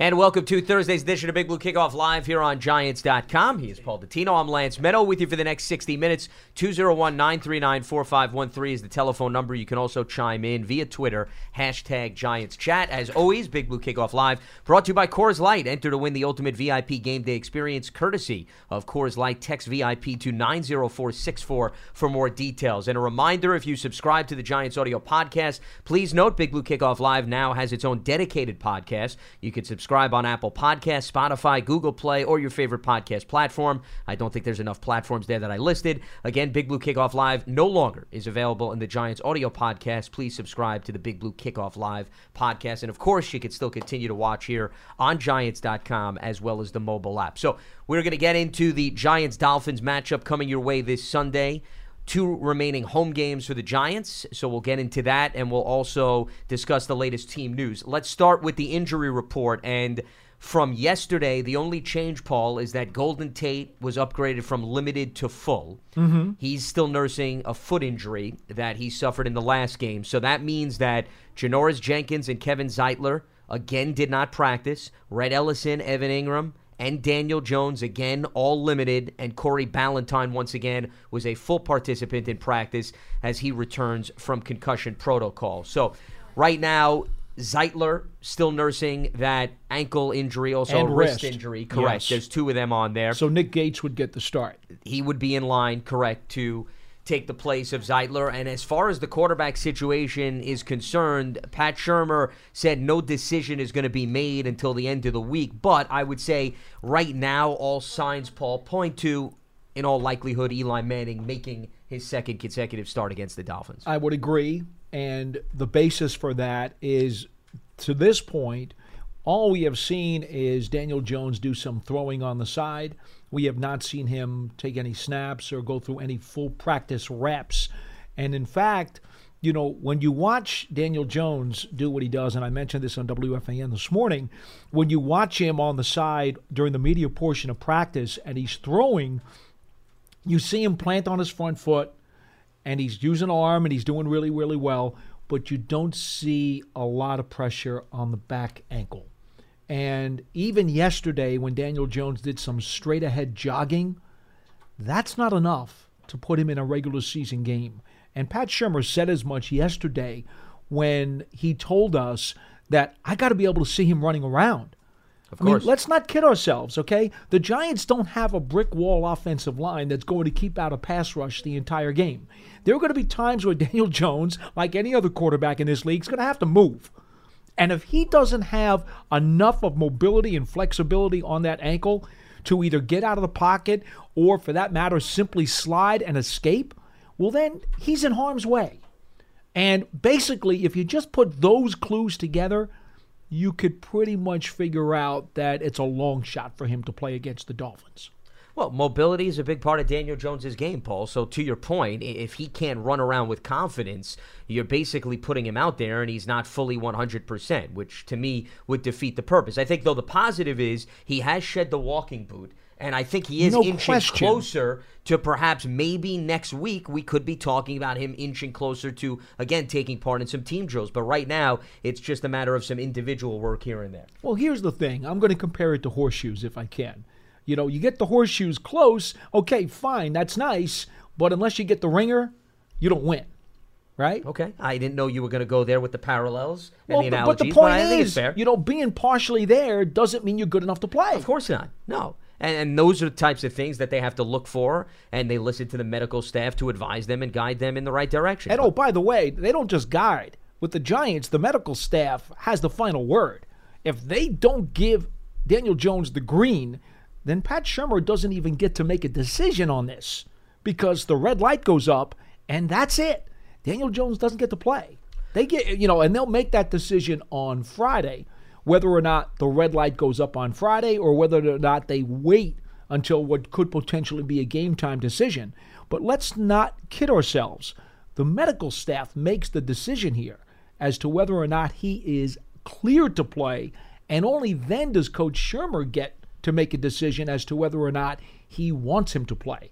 And welcome to Thursday's edition of Big Blue Kickoff Live here on Giants.com. He is Paul Dottino. I'm Lance Meadow with you for the next 60 minutes. 201 939 4513 is the telephone number. You can also chime in via Twitter, hashtag Giants Chat. As always, Big Blue Kickoff Live brought to you by Coors Light. Enter to win the ultimate VIP game day experience courtesy of Coors Light. Text VIP to 90464 for more details. And a reminder if you subscribe to the Giants audio podcast, please note Big Blue Kickoff Live now has its own dedicated podcast. You can subscribe subscribe on Apple Podcasts, Spotify, Google Play, or your favorite podcast platform. I don't think there's enough platforms there that I listed. Again, Big Blue Kickoff Live no longer is available in the Giants audio podcast. Please subscribe to the Big Blue Kickoff Live podcast. And of course, you can still continue to watch here on Giants.com as well as the mobile app. So we're going to get into the Giants Dolphins matchup coming your way this Sunday two remaining home games for the Giants. So we'll get into that and we'll also discuss the latest team news. Let's start with the injury report. And from yesterday, the only change, Paul, is that Golden Tate was upgraded from limited to full. Mm-hmm. He's still nursing a foot injury that he suffered in the last game. So that means that Janoris Jenkins and Kevin Zeitler again did not practice. Rhett Ellison, Evan Engram, and Daniel Jones, again, all limited. And Corey Ballentine, once again, was a full participant in practice as he returns from concussion protocol. So, right now, Zeitler still nursing that ankle injury, also And a wrist, wrist. injury. Correct. Yes. There's two of them on there. So Nick Gates would get the start. he would be in line, correct, to take the place of Zeitler. And as far as the quarterback situation is concerned, Pat Shurmur said no decision is going to be made until the end of the week. But I would say right now, all signs, Paul, point to, in all likelihood, Eli Manning making his second consecutive start against the Dolphins. I would agree. And the basis for that is to this point, all we have seen is Daniel Jones do some throwing on the side. We have not seen him take any snaps or go through any full practice reps. And in fact, you know, when you watch Daniel Jones do what he does, and I mentioned this on WFAN this morning, when you watch him on the side during the media portion of practice and he's throwing, you see him plant on his front foot and he's using arm and he's doing really, really well, but you don't see a lot of pressure on the back ankle. And even yesterday, when Daniel Jones did some straight ahead jogging, that's not enough to put him in a regular season game. And Pat Shurmur said as much yesterday when he told us that I got to be able to see him running around. Of I mean, course. let's not kid ourselves, okay? The Giants don't have a brick wall offensive line that's going to keep out a pass rush the entire game. There are going to be times where Daniel Jones, like any other quarterback in this league, is going to have to move. And if he doesn't have enough of mobility and flexibility on that ankle to either get out of the pocket or, for that matter, simply slide and escape, well, then he's in harm's way. And basically, if you just put those clues together, you could pretty much figure out that it's a long shot for him to play against the Dolphins. Well, mobility is a big part of Daniel Jones's game, Paul. So to your point, if he can't run around with confidence, you're basically putting him out there and he's not fully 100%, which to me would defeat the purpose. I think though the positive is he has shed the walking boot and I think he is No inching question. closer to perhaps maybe next week we could be talking about him inching closer to again taking part in some team drills. But right now, it's just a matter of some individual work here and there. Well, here's the thing I'm going to compare it to horseshoes if I can. You know, you get the horseshoes close, okay, fine, that's nice, but unless you get the ringer, you don't win. Right? Okay, I didn't know you were going to go there with the parallels and Well, the but, analogies. but the point I is, fair. you know, being partially there doesn't mean you're good enough to play. Of course not. No. And, and those are the types of things that they have to look for, and they listen to the medical staff to advise them and guide them in the right direction. And oh, by the way, they don't just guide. With the Giants, the medical staff has the final word. If they don't give Daniel Jones the green, then Pat Shurmur doesn't even get to make a decision on this because the red light goes up and that's it. Daniel Jones doesn't get to play. They get, you know, and they'll make that decision on Friday, whether or not the red light goes up on Friday or whether or not they wait until what could potentially be a game time decision. But let's not kid ourselves. The medical staff makes the decision here as to whether or not he is cleared to play, and only then does Coach Shurmur get to make a decision as to whether or not he wants him to play.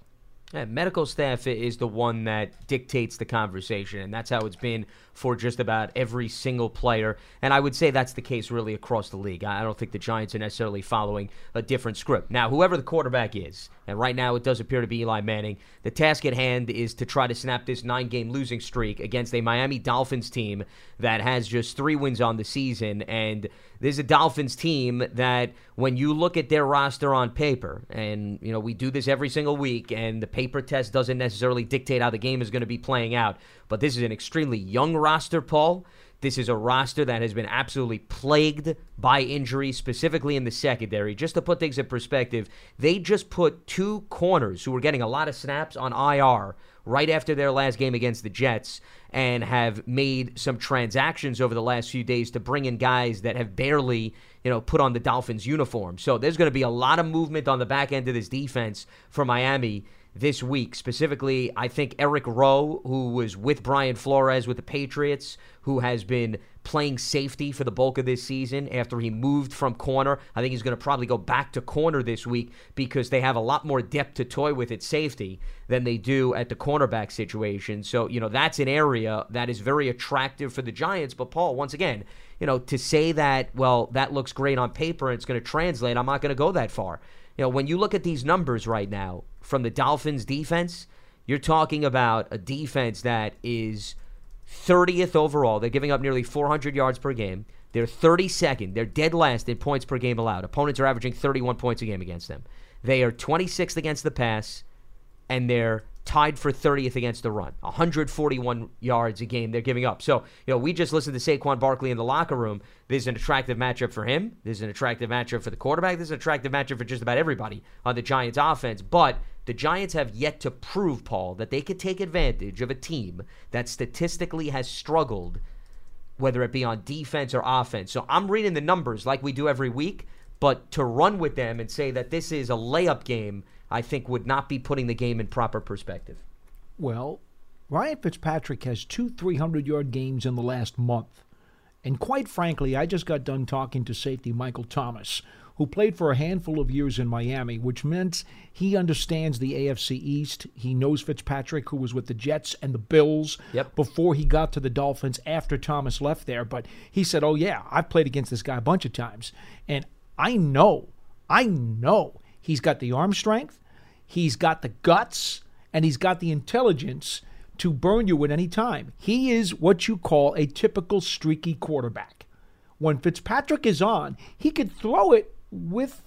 Yeah, medical staff is the one that dictates the conversation, and that's how it's been for just about every single player. And I would say that's the case really across the league. I don't think the Giants are necessarily following a different script. Now, whoever the quarterback is, and right now it does appear to be Eli Manning, the task at hand is to try to snap this nine game losing streak against a Miami Dolphins team that has just three wins on the season. And there's a Dolphins team that, when you look at their roster on paper, and you know we do this every single week, and the paper test doesn't necessarily dictate how the game is going to be playing out, but this is an extremely young roster, Paul. This is a roster that has been absolutely plagued by injuries, specifically in the secondary. Just to put things in perspective, they just put two corners who were getting a lot of snaps on IR right after their last game against the Jets and have made some transactions over the last few days to bring in guys that have barely, you know, put on the Dolphins uniform. So there's going to be a lot of movement on the back end of this defense for Miami this week. Specifically, I think Eric Rowe, who was with Brian Flores with the Patriots, who has been playing safety for the bulk of this season after he moved from corner. I think he's going to probably go back to corner this week because they have a lot more depth to toy with at safety than they do at the cornerback situation. So, you know, that's an area that is very attractive for the Giants. But, Paul, once again, you know, to say that, well, that looks great on paper and it's going to translate, I'm not going to go that far. You know, when you look at these numbers right now from the Dolphins defense, you're talking about a defense that is 30th overall. They're giving up nearly 400 yards per game. They're 32nd. They're dead last in points per game allowed. Opponents are averaging 31 points a game against them. They are 26th against the pass, and they're tied for 30th against the run. 141 yards a game they're giving up. So, you know, we just listened to Saquon Barkley in the locker room. This is an attractive matchup for him. This is an attractive matchup for the quarterback. This is an attractive matchup for just about everybody on the Giants offense. But the Giants have yet to prove, Paul, that they could take advantage of a team that statistically has struggled, whether it be on defense or offense. So I'm reading the numbers like we do every week, but to run with them and say that this is a layup game, I think would not be putting the game in proper perspective. Well, Ryan Fitzpatrick has two 300 yard games in the last month. And quite frankly, I just got done talking to safety Michael Thomas, who played for a handful of years in Miami, which meant he understands the AFC East. He knows Fitzpatrick, who was with the Jets and the Bills Yep. before he got to the Dolphins after Thomas left there. But he said, Oh, yeah, I've played against this guy a bunch of times. And I know, I know he's got the arm strength, he's got the guts, and he's got the intelligence to burn you at any time. He is what you call a typical streaky quarterback. When Fitzpatrick is on, he could throw it with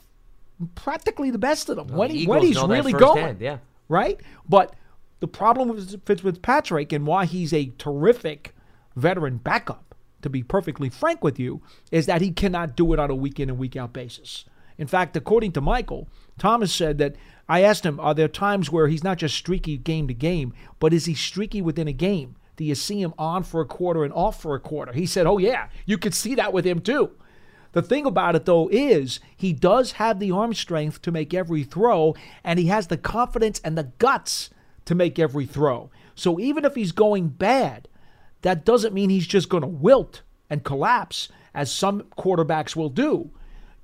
practically the best of them when, the he, when he's really going. firsthand, yeah. Right? But the problem with Fitzpatrick and why he's a terrific veteran backup, to be perfectly frank with you, is that he cannot do it on a week in and week out basis. In fact, according to Michael, Thomas said that I asked him, are there times where he's not just streaky game to game, but is he streaky within a game? Do you see him on for a quarter and off for a quarter? He said, Oh, yeah, you could see that with him too. The thing about it, though, is he does have the arm strength to make every throw, and he has the confidence and the guts to make every throw. So even if he's going bad, that doesn't mean he's just going to wilt and collapse, as some quarterbacks will do.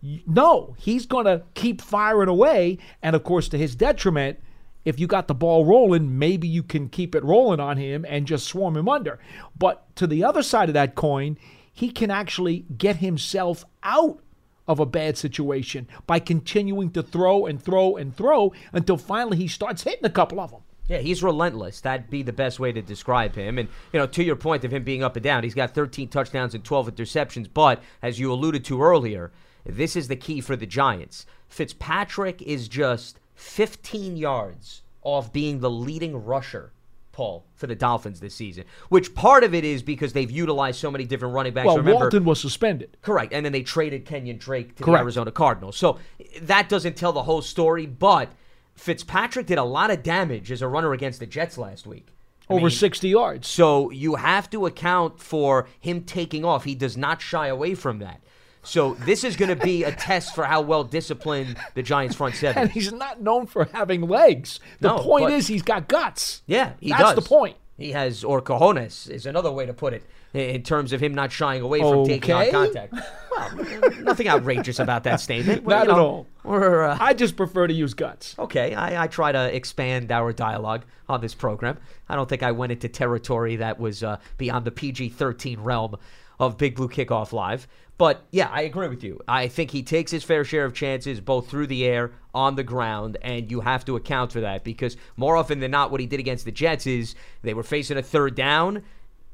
No, he's going to keep firing away. And of course, to his detriment, if you got the ball rolling, maybe you can keep it rolling on him and just swarm him under. But to the other side of that coin, he can actually get himself out of a bad situation by continuing to throw and throw and throw until finally he starts hitting a couple of them. Yeah, he's relentless. That'd be the best way to describe him. And, you know, to your point of him being up and down, he's got 13 touchdowns and 12 interceptions. But, as you alluded to earlier, this is the key for the Giants. Fitzpatrick is just 15 yards off being the leading rusher, Paul, for the Dolphins this season. Which part of it is because they've utilized so many different running backs. Well, Remember, Walton was suspended. Correct. And then they traded Kenyon Drake to Correct. the Arizona Cardinals. So that doesn't tell the whole story, but Fitzpatrick did a lot of damage as a runner against the Jets last week. I Over mean, 60 yards. So you have to account for him taking off. He does not shy away from that. So this is going to be a test for how well disciplined the Giants front seven. And he's not known for having legs. The No, point is he's got guts. Yeah, he That's does. the point. He has, or cojones is another way to put it. in- terms of him not shying away from taking on contact. Well, nothing outrageous about that statement. Well, Not you at all. We're, uh, I just prefer to use guts. Okay, I, I try to expand our dialogue on this program. I don't think I went into territory that was uh, beyond the PG 13 realm of Big Blue Kickoff Live. But yeah, I agree with you. I think he takes his fair share of chances both through the air, on the ground, and you have to account for that because more often than not, what he did against the Jets is they were facing a third down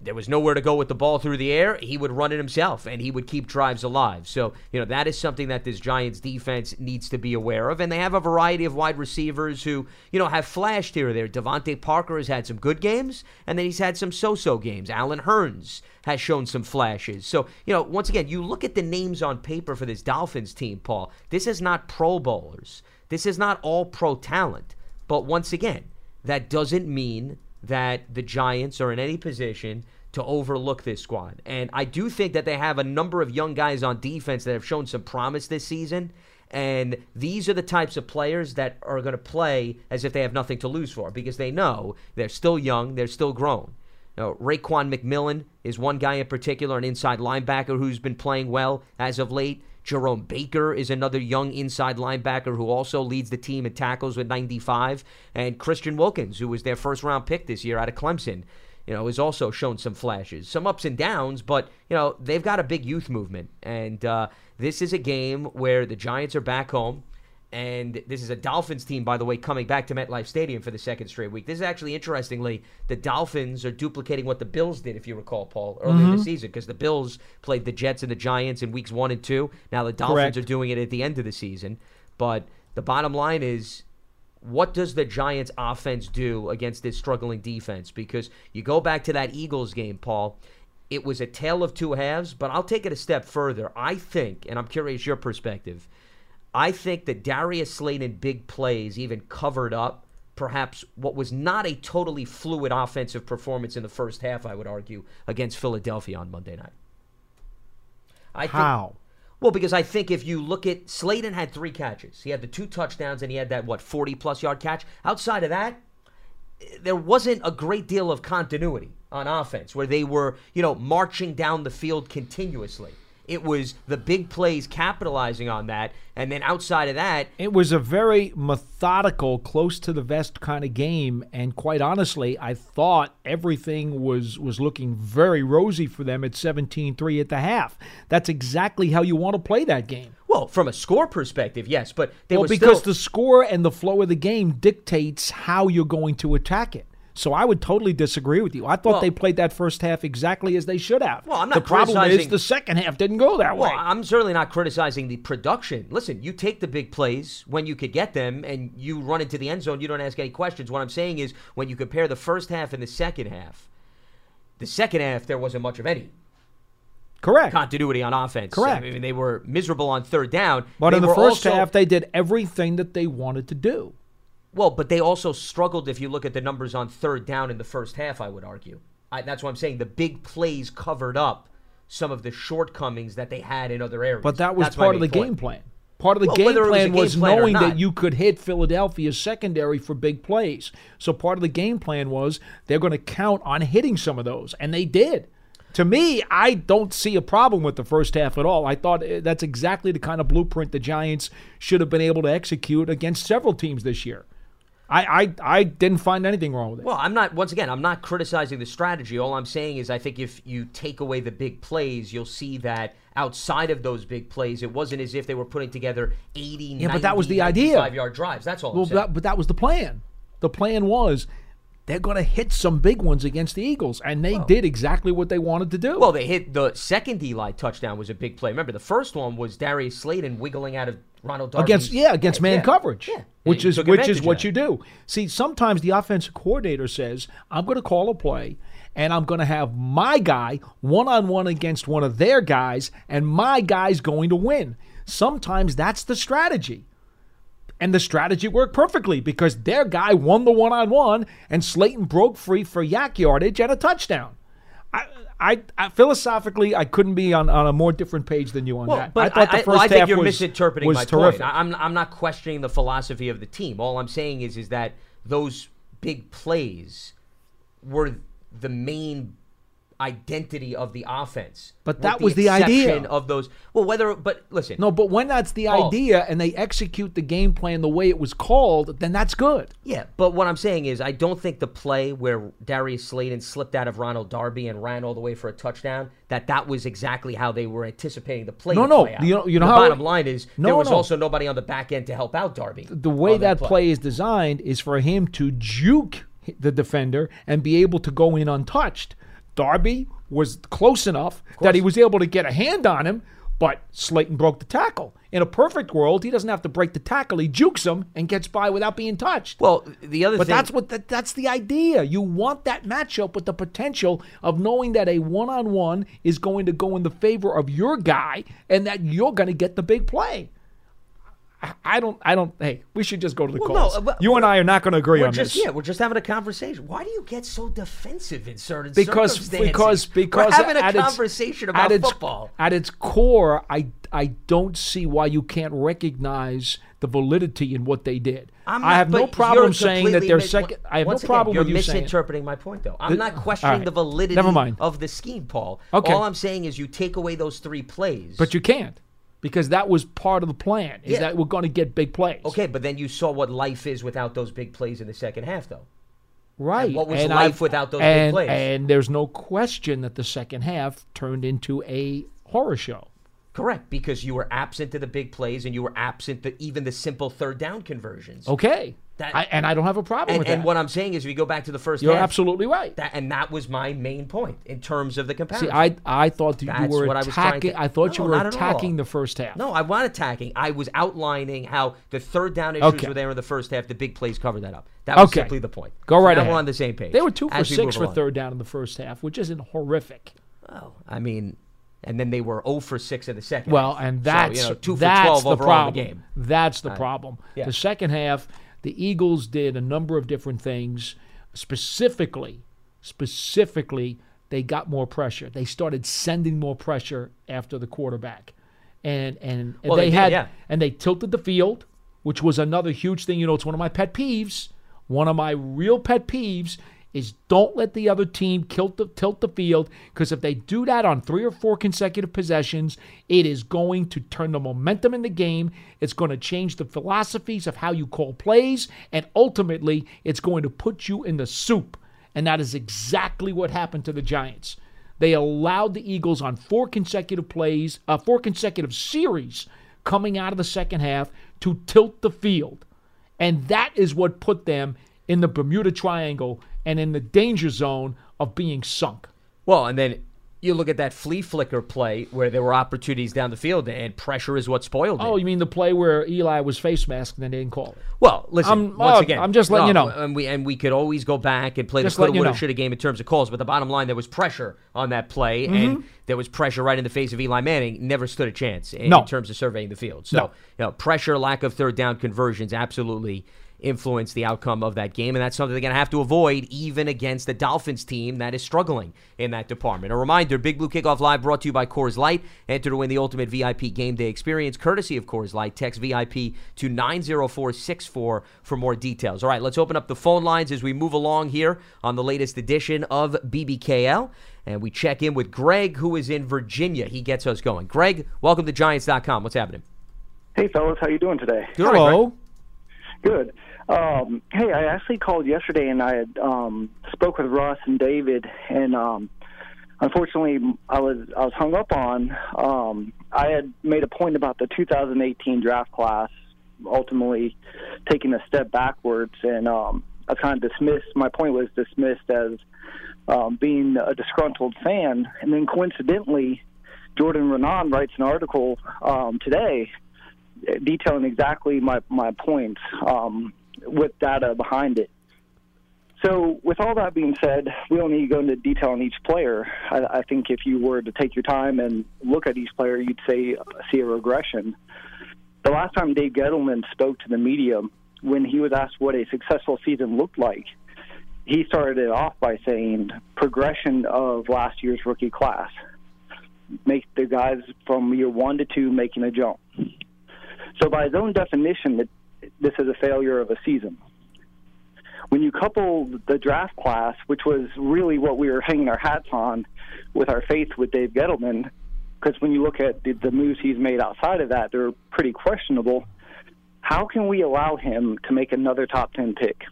there was nowhere to go with the ball through the air, he would run it himself and he would keep drives alive. So, you know, that is something that this Giants defense needs to be aware of. And they have a variety of wide receivers who, you know, have flashed here or there. DeVante Parker has had some good games, and then he's had some so so games. Allen Hurns has shown some flashes. So, you know, once again, you look at the names on paper for this Dolphins team, Paul. This is not Pro Bowlers, this is not all pro talent. But once again, that doesn't mean that the Giants are in any position to overlook this squad. And I do think that they have a number of young guys on defense that have shown some promise this season. And these are the types of players that are going to play as if they have nothing to lose for because they know they're still young, they're still grown. Now, Raekwon McMillan is one guy in particular, an inside linebacker who's been playing well as of late. Jerome Baker is another young inside linebacker who also leads the team in tackles with 95. And Christian Wilkins, who was their first round pick this year out of Clemson, you know, has also shown some flashes, some ups and downs, but, you know, they've got a big youth movement. And uh, this is a game where the Giants are back home. And this is a Dolphins team, by the way, coming back to MetLife Stadium for the second straight week. This is actually, interestingly, the Dolphins are duplicating what the Bills did, if you recall, Paul, earlier in the mm-hmm. season, because the Bills played the Jets and the Giants in weeks one and two. Now the Dolphins Correct. are doing it at the end of the season. But the bottom line is, what does the Giants offense do against this struggling defense? Because you go back to that Eagles game, Paul, it was a tale of two halves, but I'll take it a step further. I think, and I'm curious your perspective, I think that Darius Slayton big plays even covered up perhaps what was not a totally fluid offensive performance in the first half, I would argue, against Philadelphia on Monday night. I think, How? well, because I think if you look at Slayton had three catches. He had the two touchdowns and he had that what 40 plus yard catch. Outside of that, there wasn't a great deal of continuity on offense where they were, you know, marching down the field continuously. It was the big plays capitalizing on that, and then outside of that, It was a very methodical, close to the vest kind of game, and quite honestly, I thought everything was was looking very rosy for them at 17-3 at the half. That's exactly how you want to play that game. well, from a score perspective, yes, but they well, because still, the score and the flow of the game dictates how you're going to attack it. So I would totally disagree with you. I thought Well- they played that first half exactly as they should have. Well, I'm not the problem is the second half didn't go that Well, way. I'm certainly not criticizing the production. Listen, you take the big plays when you could get them and you run into the end zone, you don't ask any questions. What I'm saying is when you compare the first half and the second half, the second half there wasn't much of any Correct. continuity on offense. Correct. I mean, they were miserable on third down. But They in the first also- half, they did everything that they wanted to do. Well, but they also struggled if you look at the numbers on third down in the first half, I would argue. I, that's what I'm saying. The big plays covered up some of the shortcomings that they had in other areas. But that was That's part of the point. game plan. Part of the Well, game whether was plan game was, plan knowing that you could hit Philadelphia's secondary for big plays. So part of the game plan was they're going to count on hitting some of those, and they did. To me, I don't see a problem with the first half at all. I thought eh, that's exactly the kind of blueprint the Giants should have been able to execute against several teams this year. I, I, I didn't find anything wrong with it. Well, I'm not. Once again, I'm not criticizing the strategy. All I'm saying is, I think if you take away the big plays, you'll see that outside of those big plays, it wasn't as if they were putting together 80, Yeah, but that was the idea. Five yard drives. That's all. Well, I'm saying. that, but that was the plan. The plan was they're going to hit some big ones against the Eagles, and they did exactly what they wanted to do. Well, they hit the second Eli touchdown was a big play. Remember, the first one was Darius Slayton wiggling out of Ronald Darby's against yeah against man yeah, coverage, yeah. which is which is what you do. See, sometimes the offensive coordinator says, "I'm going to call a play." And I'm going to have my guy one on one against one of their guys, and my guy's going to win. Sometimes that's the strategy. And the strategy worked perfectly because their guy won the one on one, and Slayton broke free for YAC yardage and a touchdown. I, I, I philosophically, I couldn't be on, on a more different page than you on Well, that. but I thought the I, first well, I think half you're was, misinterpreting was my terrific. point. I, I'm I'm not questioning the philosophy of the team. All I'm saying is is that those big plays were the main identity of the offense. But that was the idea. of those. Well, whether but listen, No, but when that's the Paul. idea and they execute the game plan the way it was called, then that's good. Yeah, but what I'm saying is, I don't think the play where Darius Slayton slipped out of Ronald Darby and ran all the way for a touchdown that that was exactly how they were anticipating the play. No, no, play you know- you know the how bottom it- line is No, there was no. also nobody on the back end to help out Darby. The way on that play is designed is for him to juke the defender and be able to go in untouched. Darby was close enough that he was able to get a hand on him, but Slayton broke the tackle. In a perfect world, he doesn't have to break the tackle. He jukes him and gets by without being touched. Well, the other But thing, that's what that, that's the idea. You want that matchup with the potential of knowing that a one-on-one is going to go in the favor of your guy and that you're going to get the big play. I- don't. I don't. Hey, we should just go to the Well, calls. uh, but- you and I are not going to agree we're on just this. yeah, we're just having a conversation. Why do you get so defensive in certain because circumstances? because because we're having a at its- conversation at about its, football. At its core, I I don't see why you can't recognize the validity in what they did. I'm I have no problem saying that they're mis- second. I have no again, problem with you saying. misinterpreting my point, though. I'm The- not questioning right. the validity Never mind. of the scheme, Paul. Okay. All I'm saying is you take away those three plays. But you can't because that was part of the plan. Is Yeah. that we're going to get big plays? okay, but then you saw what life is without those big plays in the second half, though. right. And what was and life without those big plays? And there's no question that the second half turned into a horror show. Correct, because you were absent to the big plays and you were absent to even the simple third down conversions. Okay. That- I, and I don't have a problem and, with that. and what I'm saying is, if you go back to the 1st You're half, absolutely right. that, and that was my main point in terms of the comparison. See, I I thought that you were what I attacking. to- I thought you were not at all. attacking the first half. No, I wasn't attacking. I was outlining how the third down issues Okay. were there in the first half. The big plays covered that up. That was Okay. simply the point. Go right now ahead. We're on the same page. They were two for six for along. third down in the first half, which isn't horrific. Oh, I mean, and then they were 0 for 6 in the second. Well, and So, that's you know, 2 for that's 12 the overall problem. in the game. That's the uh, problem. yeah. The second half, the Eagles did a number of different things. Specifically, specifically, they got more pressure. They started sending more pressure after the quarterback, and and, and Well, they, they did, had yeah. and they tilted the field, which was another huge thing. You know, it's one of my pet peeves. One of my real pet peeves is don't let the other team tilt the, tilt the field because if they do that on three or four consecutive possessions, it is going to turn the momentum in the game. It's going to change the philosophies of how you call plays, and ultimately, it's going to put you in the soup. And that is exactly what happened to the Giants. They allowed the Eagles on four consecutive plays, uh, four consecutive series coming out of the second half to tilt the field. And that is what put them in the Bermuda Triangle and in the danger zone of being sunk. Well, and then you look at that flea flicker play where there were opportunities down the field, and pressure is what spoiled it. Oh, you mean the play where Eli was face masked and they didn't call it? Well, listen. I'm- once oh, again, I'm just letting you know. and we and we could always go back and play Just the coulda, woulda, shoulda game in terms of calls. But the bottom line, there was pressure on that play, Mm-hmm. and there was pressure right in the face of Eli Manning. Never stood a chance in, No. in terms of surveying the field. So, No. you know, pressure, lack of third down conversions, absolutely influenced the outcome of that game, and that's something they're going to have to avoid, even against the Dolphins team that is struggling in that department. A reminder: Big Blue Kickoff Live brought to you by Coors Light. Enter to win the ultimate VIP game day experience, courtesy of Coors Light. Text VIP to 90464 for more details. All right, let's open up the phone lines as we move along here on the latest edition of BBKL. And we check in with Greg, who is in Virginia. He gets us going. Greg, welcome to Giants.com. What's happening? Hey, fellas, how you doing today? Good, all right, Hello. Good. Um, hey, I actually called yesterday and I had um, spoke with Russ and David, and um, unfortunately, I was I was hung up on. Um, I had made a point about the 2018 draft class, ultimately taking a step backwards, and um, I kind of dismissed. My point was dismissed as um, being a disgruntled fan, and then coincidentally, Jordan Raanan writes an article um, today detailing exactly my my points um, with data behind it. So, with all that being said, we don't need to go into detail on each player. I, I think if you were to take your time and look at each player, you'd say see a regression. The last time Dave Gettleman spoke to the media, when he was asked what a successful season looked like, he started it off by saying progression of last year's rookie class, make the guys from year one to two making a jump. So, by his own definition, that this is a failure of a season. when you couple the draft class, which was really what we were hanging our hats on with our faith with Dave Gettleman, because when you look at the, the moves he's made outside of that, they're pretty questionable. How can we allow him to make another top 10 pick?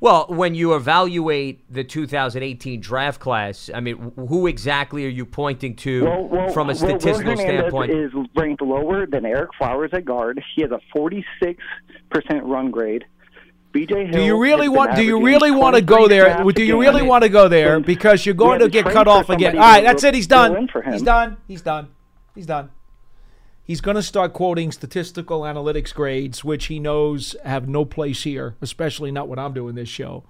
Well, when you evaluate the 2018 draft class, I mean, who exactly are you pointing to well, well, from a statistical well, standpoint? is ranked lower than Ereck Flowers at guard. He has a 46% run grade. BJ Hill do you really want? Do you really want to go there? Do you really want to go there? Because you're going to get cut off again. All right, that's it. He's done. He's done. He's done. He's done. He's going to start quoting statistical analytics grades, which he knows have no place here, especially not when I'm doing this show.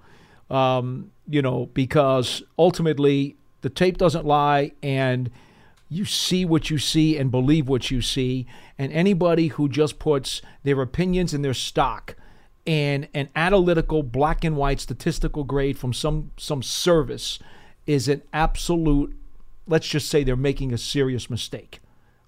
Um, you know, because ultimately the tape doesn't lie, and you see what you see and believe what you see. And anybody who just puts their opinions and their stock and an analytical black and white statistical grade from some some service is an absolute let's just say they're making a serious mistake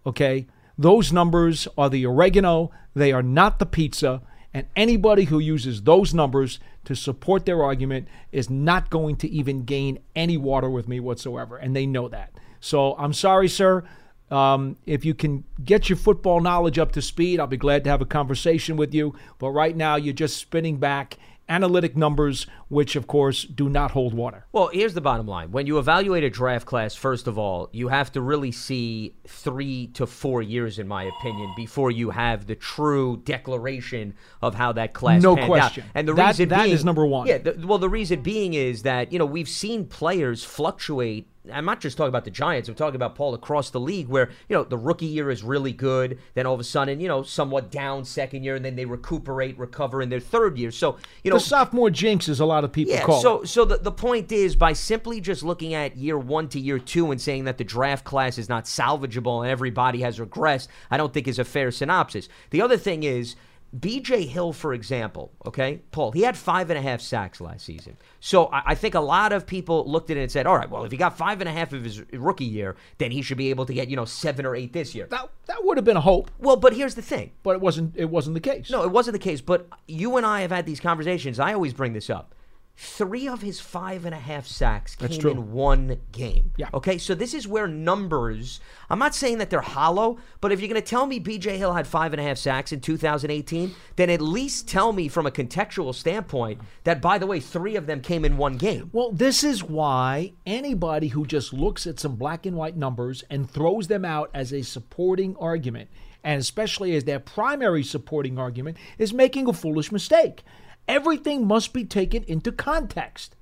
okay those numbers are the oregano. They are not the pizza. And anybody who uses those numbers to support their argument is not going to even gain any water with me whatsoever. And they know that. So i'm sorry sir. Um, if you can get your football knowledge up to speed, I'll be glad to have a conversation with you. But right now, you're just spinning back analytic numbers, which of course do not hold water. Well, here's the bottom line. When you evaluate a draft class, first of all, you have to really see three to four years, in my opinion, before you have the true declaration of how that class no question. Out. And the that, reason that being, is number one. Yeah. The, well, the reason being is that you know we've seen players fluctuate I'm not just talking about the Giants. I'm talking about Paul across the league, where you know the rookie year is really good, then all of a sudden you know somewhat down second year, and then they recuperate, recover in their third year. So you know the sophomore jinx, is a lot of people yeah, call so it. so the the point is by simply just looking at year one to year two and saying that the draft class is not salvageable and everybody has regressed, I don't think is a fair synopsis. The other thing is. BJ Hill, for example, okay, Paul, he had five and a half sacks last season. So I, I, think a lot of people looked at it and said, all right, well, if he got five and a half of his rookie year, then he should be able to get, you know, seven or eight this year. That, that would have been a hope. Well, but here's the thing. But it wasn't it wasn't the case. No, it wasn't the case. But you and I have had these conversations. I always bring this up. Three of his five and a half sacks came in one game. Yeah. Okay, so this is where numbers. I'm not saying that they're hollow, but if you're going to tell me B.J. Hill had five and a half sacks in 2018, then at least tell me from a contextual standpoint that, by the way, three of them came in one game. Well, this is why anybody who just looks at some black and white numbers and throws them out as a supporting argument, and especially as their primary supporting argument, is making a foolish mistake. Everything must be taken into context.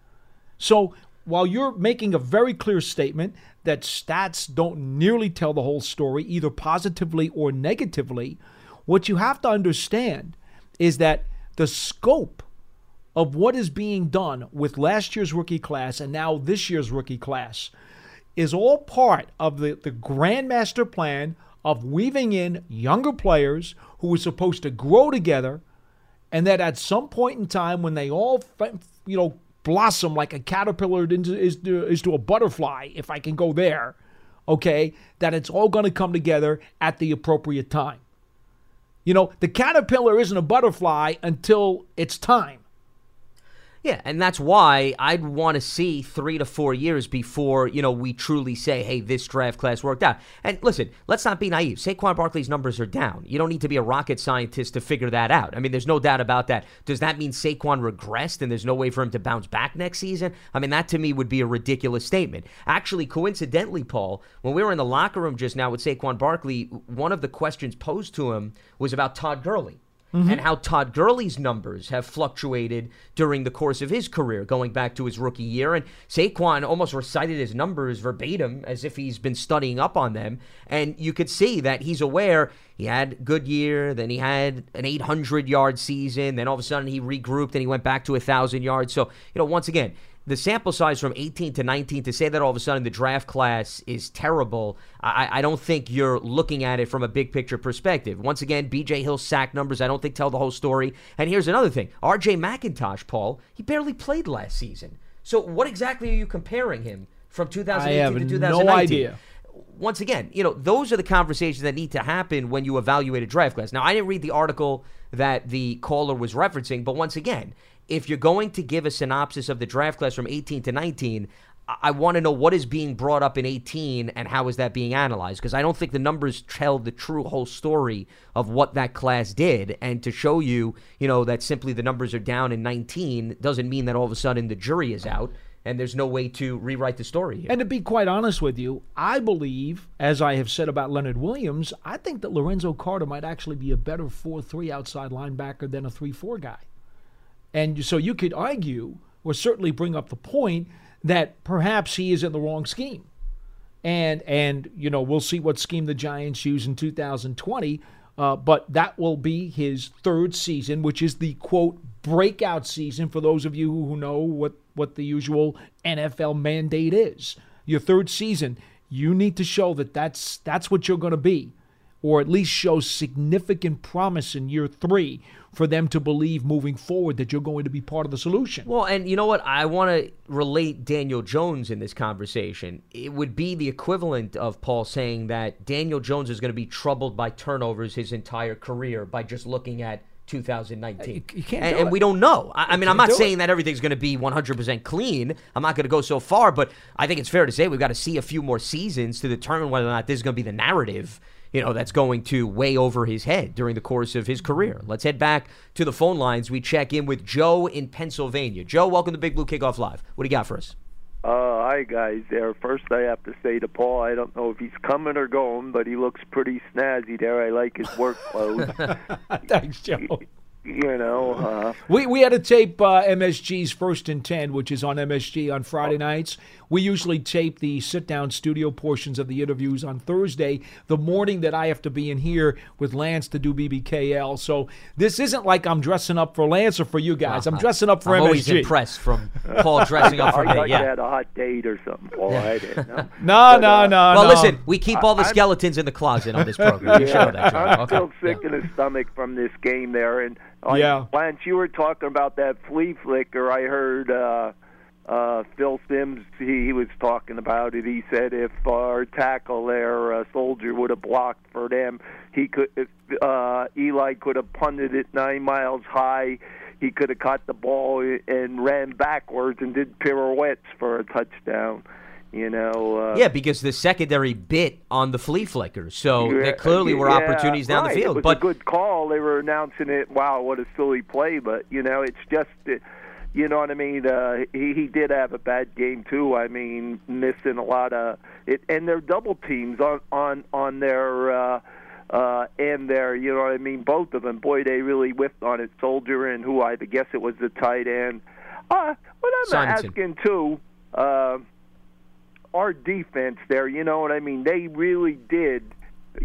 So while you're making a very clear statement that stats don't nearly tell the whole story, either positively or negatively, what you have to understand is that the scope of what is being done with last year's rookie class and now this year's rookie class is all part of the, the grand master plan of weaving in younger players who are supposed to grow together and that at some point in time when they all you know blossom like a caterpillar into, is, to, is to a butterfly if i can go there okay that it's all going to come together at the appropriate time. You know the caterpillar isn't a butterfly until it's time yeah, and that's why I'd want to see three to four years before you know we truly say, "Hey, this draft class worked out." And listen, let's not be naive. Saquon Barkley's numbers are down. You don't need to be a rocket scientist to figure that out. I mean, there's no doubt about that. Does that mean Saquon regressed and there's no way for him to bounce back next season? I mean, that to me would be a ridiculous statement. Actually, coincidentally, Paul, when we were in the locker room just now with Saquon Barkley, one of the questions posed to him was about Todd Gurley. Mm-hmm. and how Todd Gurley's numbers have fluctuated during the course of his career, going back to his rookie year. And Saquon almost recited his numbers verbatim as if he's been studying up on them. And you could see that he's aware he had good year, then he had an 800 yard season, then all of a sudden he regrouped and he went back to a 1,000 yards. So, you know, once again, the sample size from 18 to 19 to say that all of a sudden the draft class is terrible, I, I, don't think you're looking at it from a big picture perspective. Once again, BJ Hill's sack numbers, I don't think tell the whole story. And here's another thing RJ McIntosh, Paul, he barely played last season. So what exactly are you comparing him from 2018 to 2019? No idea. once again, you know, those are the conversations that need to happen when you evaluate a draft class. Now, I didn't read the article that the caller was referencing, but once again, if you're going to give a synopsis of the draft class from 18 to 19, I want to know what is being brought up in 18 and how is that being analyzed because I don't think the numbers tell the true whole story of what that class did and to show you, you know, that simply the numbers are down in 19 doesn't mean that all of a sudden the jury is out and there's no way to rewrite the story here. And to be quite honest with you, I believe, as I have said about Leonard Williams, I think that Lorenzo Carter might actually be a better 4 3 outside linebacker than a 3 4 guy. And so you could argue, or certainly bring up the point, that perhaps he is in the wrong scheme. And, and you know, we'll see what scheme the Giants use in 2020. Uh, but that will be his third season, which is the quote breakout season for those of you who know what, what the usual NFL mandate is. Your third season, you need to show that that's that's what you're going to be, or at least show significant promise in year three for them to believe moving forward that you're going to be part of the solution. Well, and you know what? I want to relate Daniel Jones in this conversation. It would be the equivalent of Paul saying that Daniel Jones is going to be troubled by turnovers his entire career by just looking at 2019. You, and, and we don't know. I, I mean, I'm not saying it. that everything's going to be 100% clean. I'm not going to go so far, but I think it's fair to say we've got to see a few more seasons to determine whether or not this is going to be the narrative. You know, that's going to weigh over his head during the course of his career. Let's head back to the phone lines. We check in with Joe in Pennsylvania. Joe, welcome to Big Blue Kickoff Live. What do you got for us? Uh, hi guys. There. First, I have to say to Paul, I don't know if he's coming or going, but he looks pretty snazzy there. I like his work clothes. Thanks, Joe. you know, uh, We, we had to tape uh, MSG's First and Ten, which is on MSG on Friday nights. We usually tape the sit down studio portions of the interviews on Thursday, the morning that I have to be in here with Lance to do BBKL. So this isn't like I'm dressing up for Lance or for you guys. I'm dressing up for I'm MSG. always impressed from Paul dressing up for I me. thought you Yeah. had a hot date or something, Paul. I didn't know. No, But, no, uh, no, Well, no. listen, we keep all the I'm- skeletons in the closet on this program. You should know that, Joe. I'm Okay. still sick in the stomach from this game there. And uh, Yeah. Lance, you were talking about that flea flicker. I heard uh, uh, Phil Simms. He, he was talking about it. He said if our tackle there, uh, Solder, would have blocked for them, he could. If, uh, Eli could have punted it nine miles high. He could have caught the ball and ran backwards and did pirouettes for a touchdown. You know. Uh, Yeah, because the secondary bit on the flea flicker, so Yeah, there clearly were yeah, opportunities down right. the field. It was but a good call. They were announcing it. Wow, what a silly play! But you know, it's just, uh, you know what I mean. Uh, he he did have a bad game too. I mean, missing a lot of it, and their double teams on on on their. Uh, uh, and there, you know what I mean. Both of them, boy, they really whiffed on it. Solder and who I guess it was the tight end. Uh, what I'm Simonson. asking too, uh, our defense there, you know what I mean? They really did,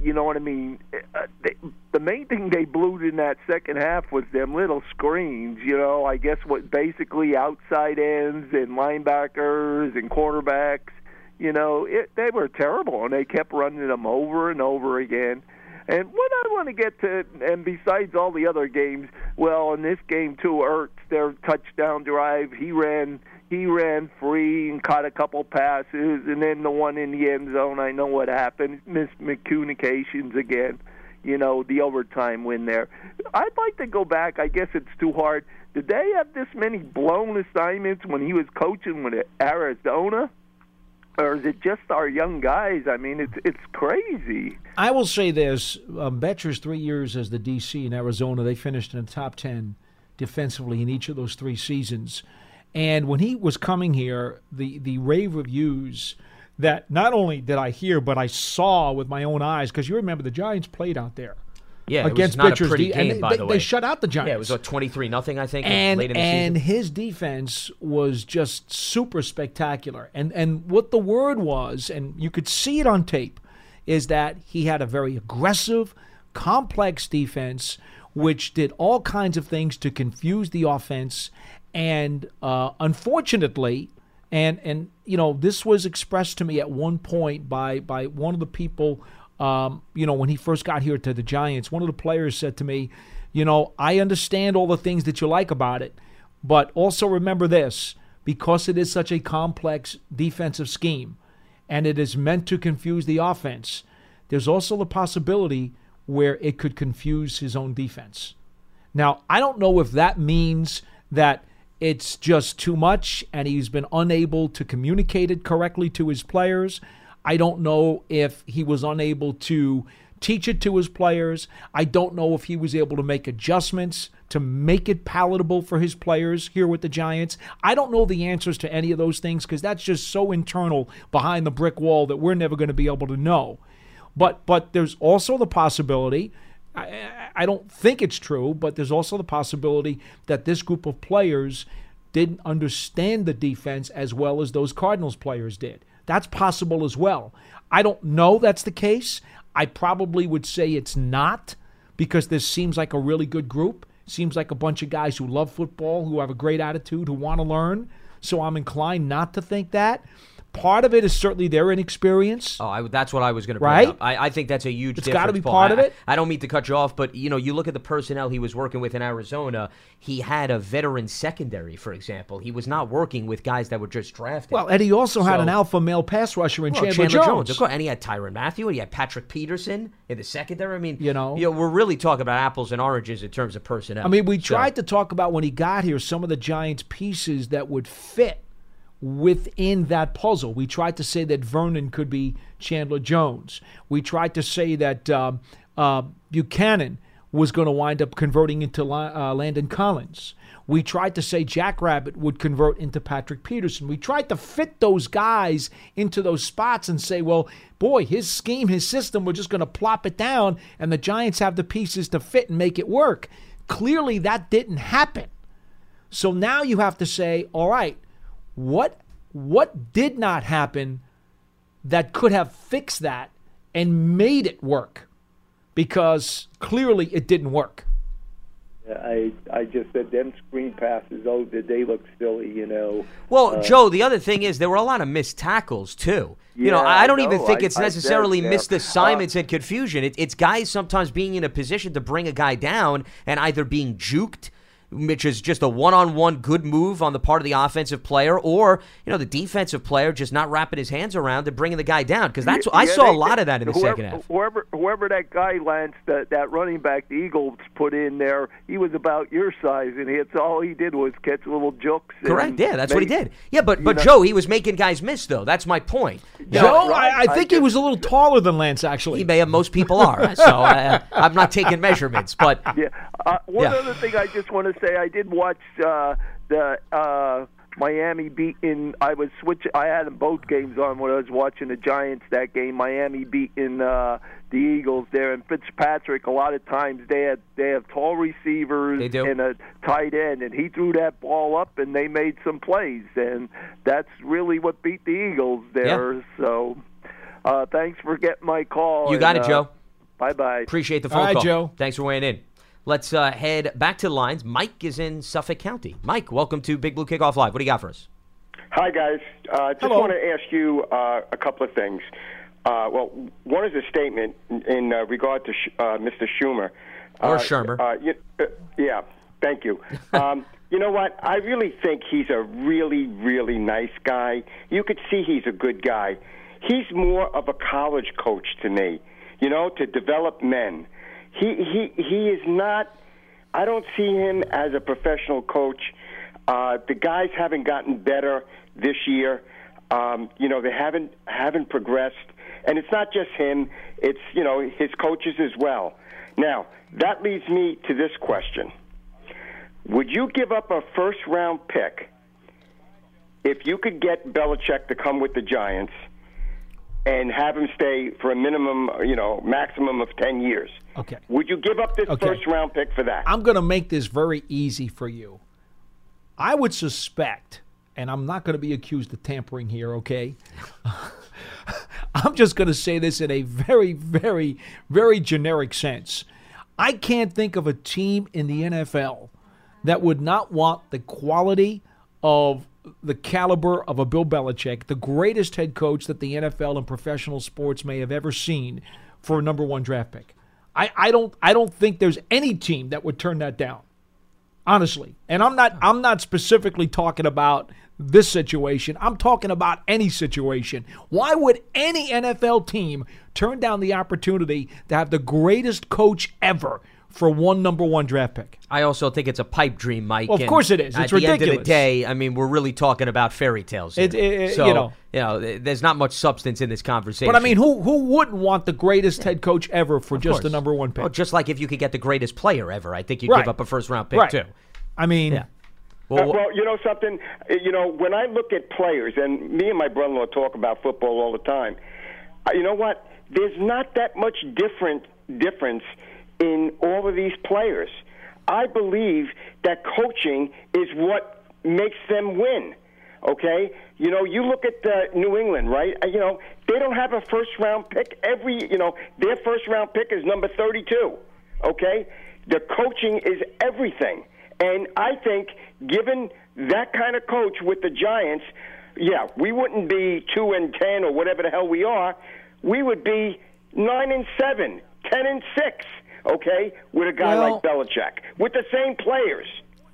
you know what I mean? Uh, they, the main thing they blew in that second half was them little screens, you know, I guess what basically outside ends and linebackers and cornerbacks, you know, it, they were terrible and they kept running them over and over again. And what I want to get to, and besides all the other games, well, in this game too, Ertz, their touchdown drive, he ran, he ran free and caught a couple passes, and then the one in the end zone, I know what happened, miscommunications again. You know, the overtime win there. I'd like to go back. I guess it's too hard. Did they have this many blown assignments when he was coaching with Arizona? Or is it just our young guys? I mean, it's it's crazy. I will say this: um, Bettcher's three years as the DC in Arizona, they finished in the top ten defensively in each of those three seasons. And when he was coming here, the the rave reviews that not only did I hear, but I saw with my own eyes, because you remember the Giants played out there yeah, it against was Bettcher's a pretty game, and by they, the they shut out the Giants. yeah, it was what twenty three nothing, I think, and late in the and season. his defense was just super spectacular. And and what the word was, and you could see it on tape, is that he had a very aggressive, complex defense, which did all kinds of things to confuse the offense. And uh, unfortunately, and and you know this was expressed to me at one point by by one of the people um, you know when he first got here to the giants one of the players said to me you know i understand all the things that you like about it but also remember this because it is such a complex defensive scheme and it is meant to confuse the offense, there's also the possibility where it could confuse his own defense. Now, I don't know if that means that it's just too much and he's been unable to communicate it correctly to his players. I don't know if he was unable to teach it to his players. I don't know if he was able to make adjustments to make it palatable for his players here with the Giants. I don't know the answers to any of those things because that's just so internal behind the brick wall that we're never going to be able to know. But but there's also the possibility I, I don't think it's true, but there's also the possibility that this group of players didn't understand the defense as well as those Cardinals players did. That's possible as well. I don't know that's the case. I probably would say it's not because this seems like a really good group. Seems like a bunch of guys who love football, who have a great attitude, who want to learn. So I'm inclined not to think that. Part of it is certainly their inexperience. Oh, I, that's what I was going to bring Right? up. I, I think that's a huge. It's gotta be Paul. part I- of it. I, I don't mean to cut you off, but you know, you look at the personnel he was working with in Arizona. He had a veteran secondary, for example. He was not working with guys that were just drafted. Well, and he also had an alpha male pass rusher in Well, Chandler, Jones. of course, and he had Tyrann Mathieu, and he had Patrick Peterson in the secondary. I mean, You know? we're really talking about apples and oranges in terms of personnel. I mean, we So- tried to talk about when he got here some of the Giants' pieces that would fit within that puzzle. We tried to say that Vernon could be Chandler Jones. We tried to say that um, uh, Buchanan was going to wind up converting into uh, Landon Collins. We tried to say Jackrabbit would convert into Patrick Peterson. We tried to fit those guys into those spots and say, well, boy, his scheme, his system, we're just going to plop it down, and the Giants have the pieces to fit and make it work. Clearly, that didn't happen. So now you have to say, all right, what what did not happen that could have fixed that and made it work? Because clearly it didn't work. I I just said them screen passes. Oh, did they look silly? You know. Well, Joe, the other thing is there were a lot of missed tackles too. you know, I I don't even know. think I- it's I necessarily there. missed Uh, assignments and confusion. It, it's guys sometimes being in a position to bring a guy down and either being juked. Which is just a one-on-one good move on the part of the offensive player, or you know the defensive player just not wrapping his hands around and bringing the guy down. Because that's I Yeah, saw a lot of that in the whoever, second half. Whoever, whoever that guy Lance, that that running back the Eagles put in there, he was about your size, and it's all he did was catch little jokes. Correct. and Yeah, that's what he did. Yeah, but but know- Joe, he was making guys miss though. That's my point. You know, Joe, right. I, I I think he was a little taller than Lance, actually. he may have most people are. So uh, I'm not taking measurements, but Yeah. Uh, one Yeah. other thing I just want to say, I did watch uh, the uh, Miami beating. I was switching. I had them both games on when I was watching the Giants that game. Miami beating uh, the Eagles there, and Fitzpatrick. A lot of times they had they have tall receivers They do. and a tight end, and he threw that ball up, and they made some plays, and that's really what beat the Eagles there. So. Uh, thanks for getting my call. You got and, it, Joe. Bye bye. Appreciate the phone All right, call. Joe. Thanks for weighing in. Let's uh, head back to the lines. Mike is in Suffolk County. Mike, welcome to Big Blue Kickoff Live. What do you got for us? Hi, guys. Uh, just Hello. want to ask you uh, a couple of things. Uh, well, one is a statement in, in uh, regard to Sh- uh, Mr. Schumer. Or Shurmur. Uh, you, uh, yeah, thank you. Um, you know what? I really think he's a really, really nice guy. You could see he's a good guy. He's more of a college coach to me, you know, to develop men. He he he is not. I don't see him as a professional coach. Uh, the guys haven't gotten better this year. Um, you know, they haven't haven't progressed, and it's not just him. It's you know his coaches as well. Now that leads me to this question: Would you give up a first round pick if you could get Belichick to come with the Giants and have him stay for a minimum, you know, maximum of ten years? Okay. Would you give up this Okay. first round pick for that? I'm going to make this very easy for you. I would suspect, and I'm not going to be accused of tampering here, okay? I'm just going to say this in a very, very, very generic sense. I can't think of a team in the NFL that would not want the quality of the caliber of a Bill Belichick, the greatest head coach that the NFL and professional sports may have ever seen, for a number one draft pick. I, I don't I don't think there's any team that would turn that down. honestly. And I'm not I'm not specifically talking about this situation. I'm talking about any situation. Why would any NFL team turn down the opportunity to have the greatest coach ever for one number one draft pick? I also think it's a pipe dream, Mike. Well, of course it is. At It's the end of the day, I mean, we're really talking about fairy tales. Here. It- it- so, you know. you know, there's not much substance in this conversation. But I mean, who who wouldn't want the greatest head coach ever for just the number one pick? Well, just like if you could get the greatest player ever, I think you'd Right. give up a first round pick right. too. I mean, Yeah. Uh, well, you know something. You know, when I look at players, and me and my brother-in-law talk about football all the time. uh, You know what? There's not that much different difference in all of these players. I believe that coaching is what makes them win. Okay, you know, you look at uh, New England, right? Uh, You know, they don't have a first-round pick. Every, you know, their first-round pick is number 32. Okay, the coaching is everything. And I think, given that kind of coach with the Giants, yeah, we wouldn't be two and ten or whatever the hell we are. We would be nine and seven, ten and six. Okay, with a guy Well- like Belichick, with the same players.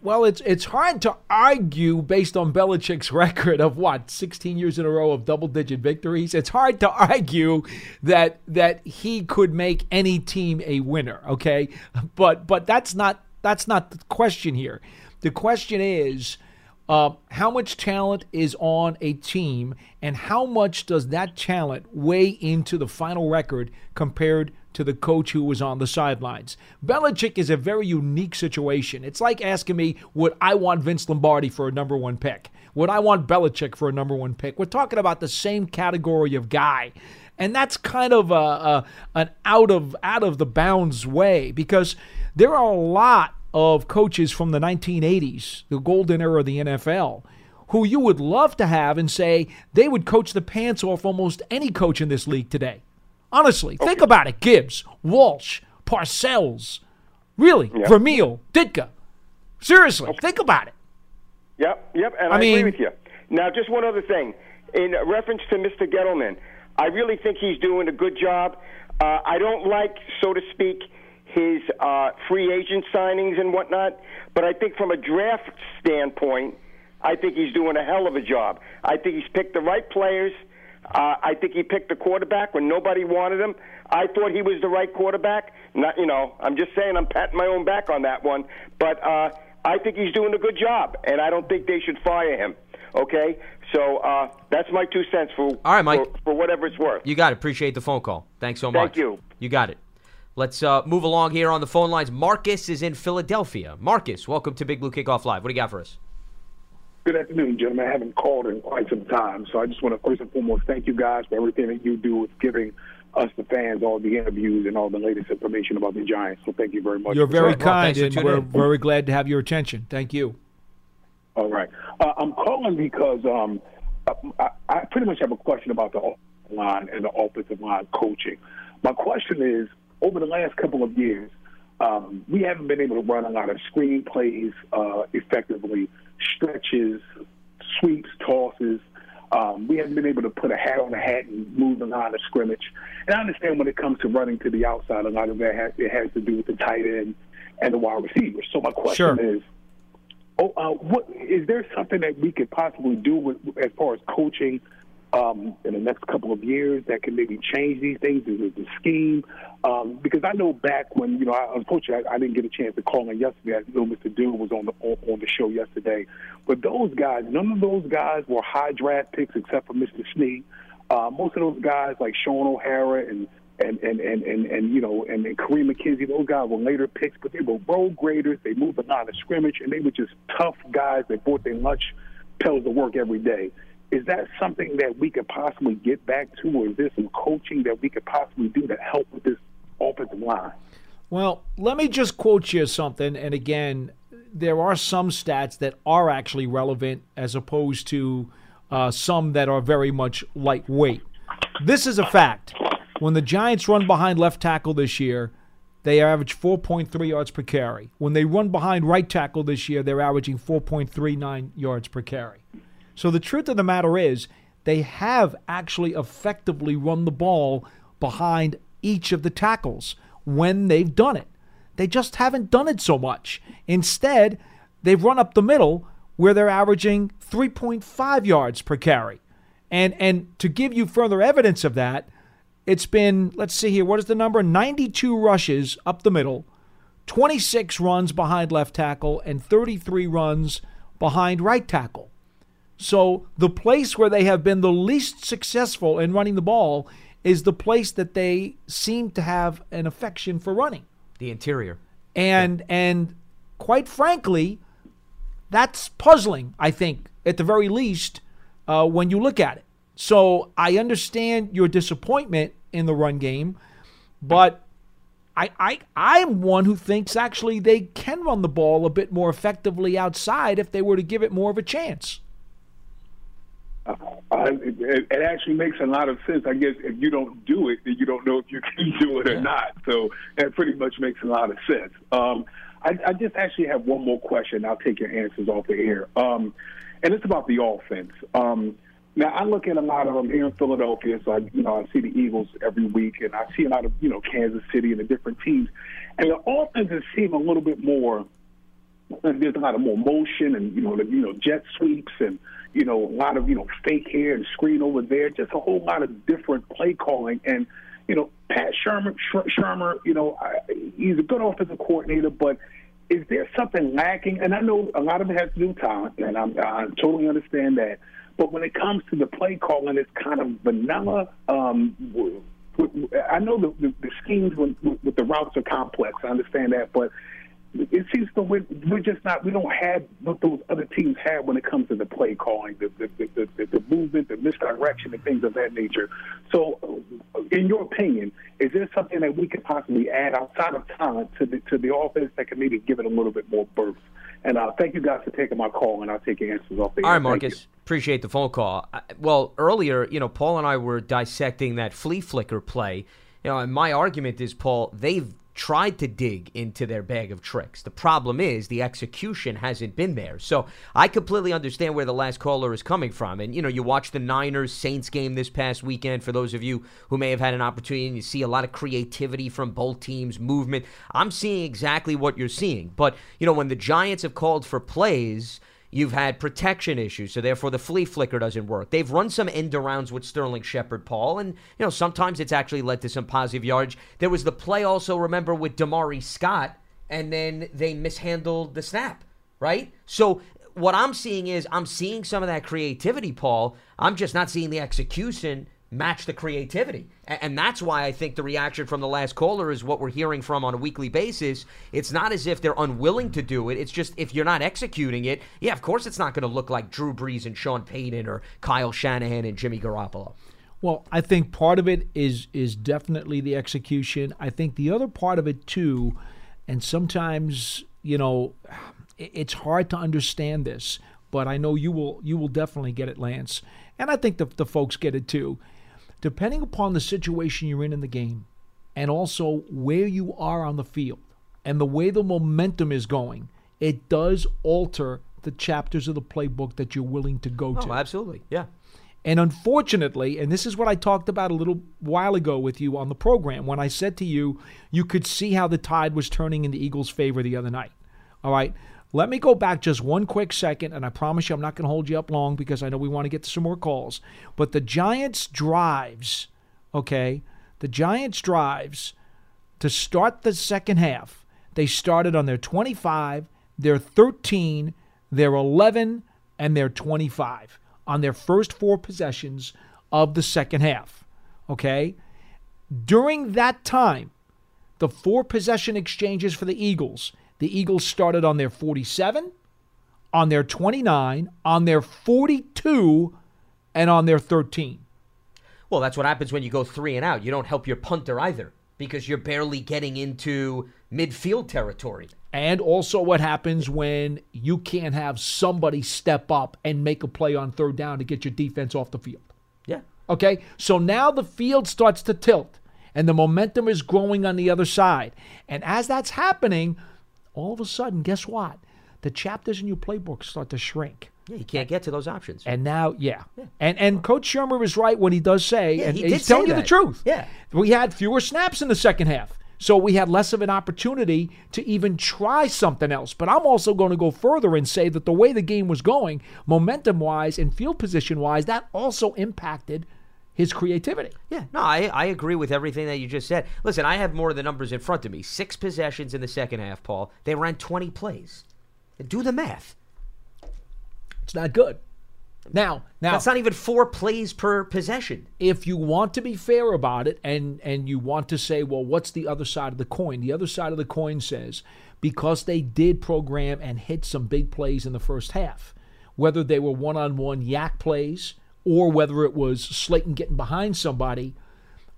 Well, it's it's hard to argue based on Belichick's record of what 16 years in a row of double-digit victories. It's hard to argue that that he could make any team a winner. Okay, but but that's not that's not the question here. The question is. Uh, how much talent is on a team, and how much does that talent weigh into the final record compared to the coach who was on the sidelines? Belichick is a very unique situation. It's like asking me, would I want Vince Lombardi for a number one pick? Would I want Belichick for a number one pick? We're talking about the same category of guy. And that's kind of a, a an out of out of the bounds way because there are a lot of coaches from the 1980s, the golden era of the NFL, who you would love to have and say they would coach the pants off almost any coach in this league today. Honestly, think about it. Gibbs, Walsh, Parcells, really, Vermeil, Ditka. Seriously, think about it. Yep, yep, and I I, mean- agree with you. Now, just one other thing. In reference to Mr. Gettleman, I really think he's doing a good job. Uh, I don't like, so to speak, his uh, free agent signings and whatnot, but I think from a draft standpoint, I think he's doing a hell of a job. I think he's picked the right players. Uh, I think he picked the quarterback when nobody wanted him. I thought he was the right quarterback. Not, you know, I'm just saying I'm patting my own back on that one. But uh, I think he's doing a good job, and I don't think they should fire him. Okay, so uh, that's my two cents for All right, Mike. for, for whatever it's worth. You got it. Appreciate the phone call. Thanks so much. Thank you. You got it. Let's uh, move along here on the phone lines. Marcus is in Philadelphia. Marcus, welcome to Big Blue Kickoff Live. What do you got for us? Good afternoon, gentlemen. I haven't called in quite some time, so I just want to first and foremost thank you guys for everything that you do with giving us, the fans, all the interviews and all the latest information about the Giants. So thank you very much. You're very that. Well, kind, and we're in. very glad to have your attention. Thank you. All right. Uh, I'm calling because um, I, I pretty much have a question about the offensive line and the offensive line coaching. My question is, over the last couple of years, um, we haven't been able to run a lot of screen plays uh, effectively, stretches, sweeps, tosses. Um, we haven't been able to put a hat on a hat and move the line of scrimmage. And I understand when it comes to running to the outside, a lot of that has, it has to do with the tight end and the wide receivers. So my question Sure. is, Oh, uh, what is there something that we could possibly do with, as far as coaching um, in the next couple of years that can maybe change these things? Is it the scheme? Um, because I know back when you know, I, unfortunately, I, I didn't get a chance to call in yesterday. I know Mr. Dune was on the on, the show yesterday, but those guys, none of those guys were high draft picks except for Mr. Snee. Uh, most of those guys like Shaun O'Hara and and and and and, and you know and, and Kareem McKenzie, those guys were later picks, but they were road graders. They moved the line of scrimmage, and they were just tough guys that brought their lunch pills to work every day. Is that something that we could possibly get back to, or is there some coaching that we could possibly do to help with this offensive line? Well, let me just quote you something. And again, there are some stats that are actually relevant as opposed to uh, some that are very much lightweight. This is a fact. When the Giants run behind left tackle this year, they average 4.3 yards per carry. When they run behind right tackle this year, they're averaging 4.39 yards per carry. So the truth of the matter is, they have actually effectively run the ball behind each of the tackles when they've done it. They just haven't done it so much. Instead, they've run up the middle where they're averaging 3.5 yards per carry. And and to give you further evidence of that, it's been let's see here, what is the number? 92 rushes up the middle, 26 runs behind left tackle and 33 runs behind right tackle. So the place where they have been the least successful in running the ball is the place that they seem to have an affection for running. The interior. And and quite frankly, that's puzzling, I think, at the very least, uh, when you look at it. So I understand your disappointment in the run game, but I, I I'm one who thinks actually they can run the ball a bit more effectively outside if they were to give it more of a chance. Uh, it, it, actually makes a lot of sense. I guess if you don't do it, then you don't know if you can do it or not. So that pretty much makes a lot of sense. Um, I, I, just actually have one more question. I'll take your answers off the air. Um, and it's about the offense. Um, now I look at a lot of them here in Philadelphia, so I, you know, I see the Eagles every week, and I see a lot of you know Kansas City and the different teams, and the offenses seem a little bit more. There's a lot of more motion, and you know, the, you know, jet sweeps, and you know, a lot of you know fake here and screen over there, just a whole lot of different play calling, and you know, Pat Shurmur, Shurmur, you know, I, he's a good offensive coordinator, but is there something lacking? And I know a lot of it has to do with talent, and I'm, I totally understand that. But when it comes to the play calling, it's kind of vanilla. Um, I know the, the, the schemes with, with the routes are complex. I understand that, but it seems that we're, we're just not we don't have what those other teams have when it comes to the play calling, the the, the, the, the movement, the misdirection, and things of that nature. So, in your opinion, is there something that we could possibly add outside of talent to the to the offense that can maybe give it a little bit more birth? And uh, thank you guys for taking my call, and I'll take your answers off the All right, Marcus. Appreciate the phone call. Well, earlier, you know, Paul and I were dissecting that flea flicker play. You know, and my argument is, Paul, they've tried to dig into their bag of tricks. The problem is the execution hasn't been there. So I completely understand where the last caller is coming from. And, you know, you watch the Niners Saints game this past weekend for those of you who may have had an opportunity and you see a lot of creativity from both teams, movement. I'm seeing exactly what you're seeing. But, you know, when the Giants have called for plays, You've had protection issues, so therefore the flea flicker doesn't work. They've run some end arounds with Sterling Shepard, Paul, and you know sometimes it's actually led to some positive yards. There was the play also, remember, with Da'Mari Scott, and then they mishandled the snap, right? So what I'm seeing is I'm seeing some of that creativity, Paul. I'm just not seeing the execution match the creativity. And that's why I think the reaction from the last caller is what we're hearing from on a weekly basis. It's not as if they're unwilling to do it. It's just if you're not executing it, yeah, of course it's not going to look like Drew Brees and Sean Payton or Kyle Shanahan and Jimmy Garoppolo. Well, I think part of it is is definitely the execution. I think the other part of it too, and sometimes you know, it's hard to understand this, but I know you will you will definitely get it, Lance, and I think the the folks get it too depending upon the situation you're in in the game and also where you are on the field and the way the momentum is going, it does alter the chapters of the playbook that you're willing to go to. oh, to. Absolutely. Yeah. And unfortunately, and this is what I talked about a little while ago with you on the program when I said to you, you could see how the tide was turning in the Eagles' favor the other night. All right. Let me go back just one quick second, and I promise you I'm not going to hold you up long because I know we want to get to some more calls. But the Giants' drives, okay, the Giants' drives to start the second half, they started on their 25, their 13, their 11, and their 25 on their first four possessions of the second half, okay? During that time, the four possession exchanges for the Eagles the Eagles started on their 47, on their 29, on their 42, and on their 13. Well, that's what happens when you go three and out. You don't help your punter either because you're barely getting into midfield territory. And also, what happens when you can't have somebody step up and make a play on third down to get your defense off the field? Yeah. Okay, so now the field starts to tilt and the momentum is growing on the other side. And as that's happening, all of a sudden, guess what? The chapters in your playbook start to shrink. Yeah, you can't get to those options. And now, yeah. yeah. And and Coach Shurmur is right when he does say, yeah, and he he's telling you the truth. Yeah. We had fewer snaps in the second half. So we had less of an opportunity to even try something else. But I'm also going to go further and say that the way the game was going, momentum wise and field position wise, that also impacted his creativity. Yeah, no, I, I agree with everything that you just said. Listen, I have more of the numbers in front of me. Six possessions in the second half, Paul. They ran 20 plays. Do the math. It's not good. Now, now That's not even four plays per possession. if you want to be fair about it and and you want to say well what's the other side of the coin the other side of the coin says because they did program and hit some big plays in the first half whether they were one-on-one YAC plays or whether it was Slayton getting behind somebody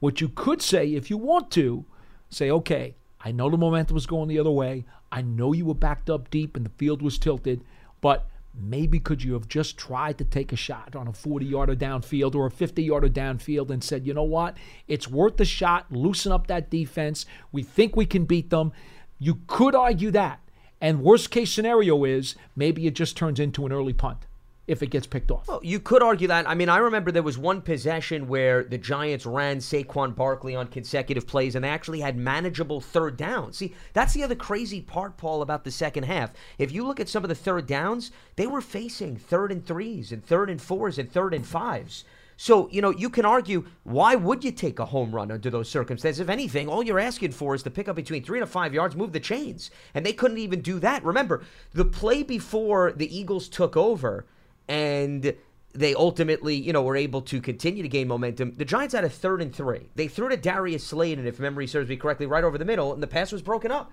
what you could say if you want to say okay I know the momentum was going the other way I know you were backed up deep and the field was tilted but maybe could you have just tried to take a shot on a 40 yarder downfield or a 50 yarder downfield and said, you know what, it's worth the shot, loosen up that defense. We think we can beat them. You could argue that. And worst case scenario is maybe it just turns into an early punt if it gets picked off. Well, you could argue that. I mean, I remember there was one possession where the Giants ran Saquon Barkley on consecutive plays, and they actually had manageable third downs. See, that's the other crazy part, Paul, about the second half. If you look at some of the third downs, they were facing third and threes and third and fours and third and fives. So, you know, you can argue why would you take a home run under those circumstances? If anything, all you're asking for is to pick up between three to five yards, move the chains. And they couldn't even do that. Remember, the play before the Eagles took over, and they ultimately, you know, were able to continue to gain momentum. The Giants had a third and three. They threw to Darius Slayton, and if memory serves me correctly, right over the middle, and the pass was broken up.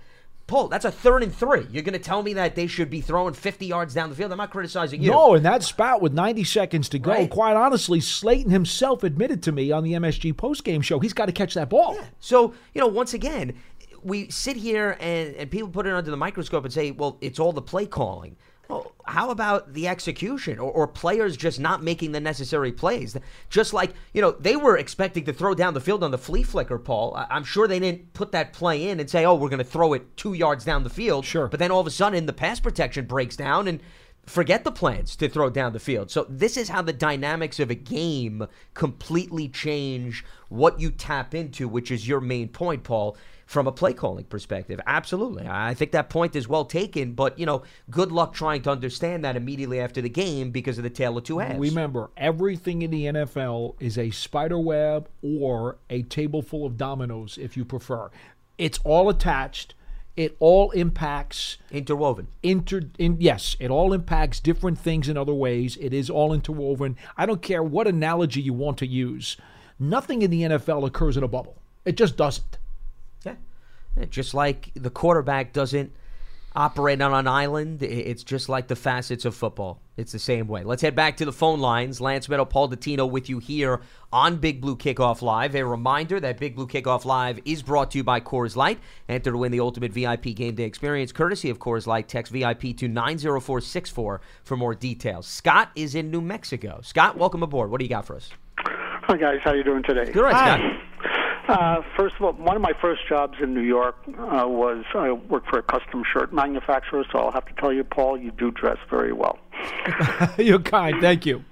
Paul, that's a third and three. You're going to tell me that they should be throwing 50 yards down the field? I'm not criticizing you. No, in that spot with 90 seconds to go, Right. quite honestly, Slayton himself admitted to me on the MSG postgame show he's got to catch that ball. So, you know, once again, we sit here and, and people put it under the microscope and say, well, it's all the play calling. Well, how about the execution or, or players just not making the necessary plays? Just like, you know, they were expecting to throw down the field on the flea flicker, Paul. I, I'm sure they didn't put that play in and say, oh, we're going to throw it two yards down the field. Sure. But then all of a sudden the pass protection breaks down and forget the plans to throw down the field. So this is how the dynamics of a game completely change what you tap into, which is your main point, Paul, from a play calling perspective. Absolutely. I think that point is well taken, but you know, good luck trying to understand that immediately after the game because of the tale of two halves. Remember, everything in the NFL is a spider web or a table full of dominoes, if you prefer. It's all attached. It all impacts Interwoven. inter in yes, it all impacts different things in other ways. It is all interwoven. I don't care what analogy you want to use. Nothing in the NFL occurs in a bubble. It just doesn't. Just like the quarterback doesn't operate on an island, it's just like the facets of football. It's the same way. Let's head back to the phone lines. Lance Medow, Paul Dottino with you here on Big Blue Kickoff Live. A reminder that Big Blue Kickoff Live is brought to you by Coors Light. Enter to win the ultimate VIP game day experience, courtesy of Coors Light. Text VIP to 90464 for more details. Scott is in New Mexico. Scott, welcome aboard. What do you got for us? Hi guys, how you doing today? Good, right, Scott. Uh, first of all, one of my first jobs in New York uh, was I worked for a custom shirt manufacturer. So I'll have to tell you, Paul, you do dress very well. You're kind. Thank you.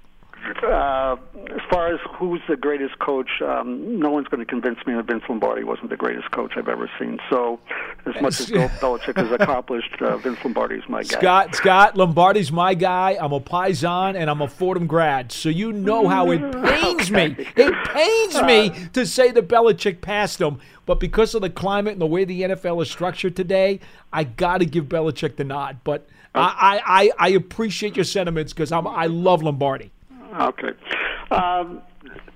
Uh, as far as who's the greatest coach, um, no one's going to convince me that Vince Lombardi wasn't the greatest coach I've ever seen. So, as much as Bill Belichick has accomplished, uh, Vince Lombardi's my guy. Scott, Scott, Lombardi's my guy. I'm a Paisan and I'm a Fordham grad. So you know how it pains me. It pains me to say that Belichick passed him. But because of the climate and the way the NFL is structured today, I got to give Belichick the nod. But I, I, I, I appreciate your sentiments because I'm I love Lombardi. Okay. Um,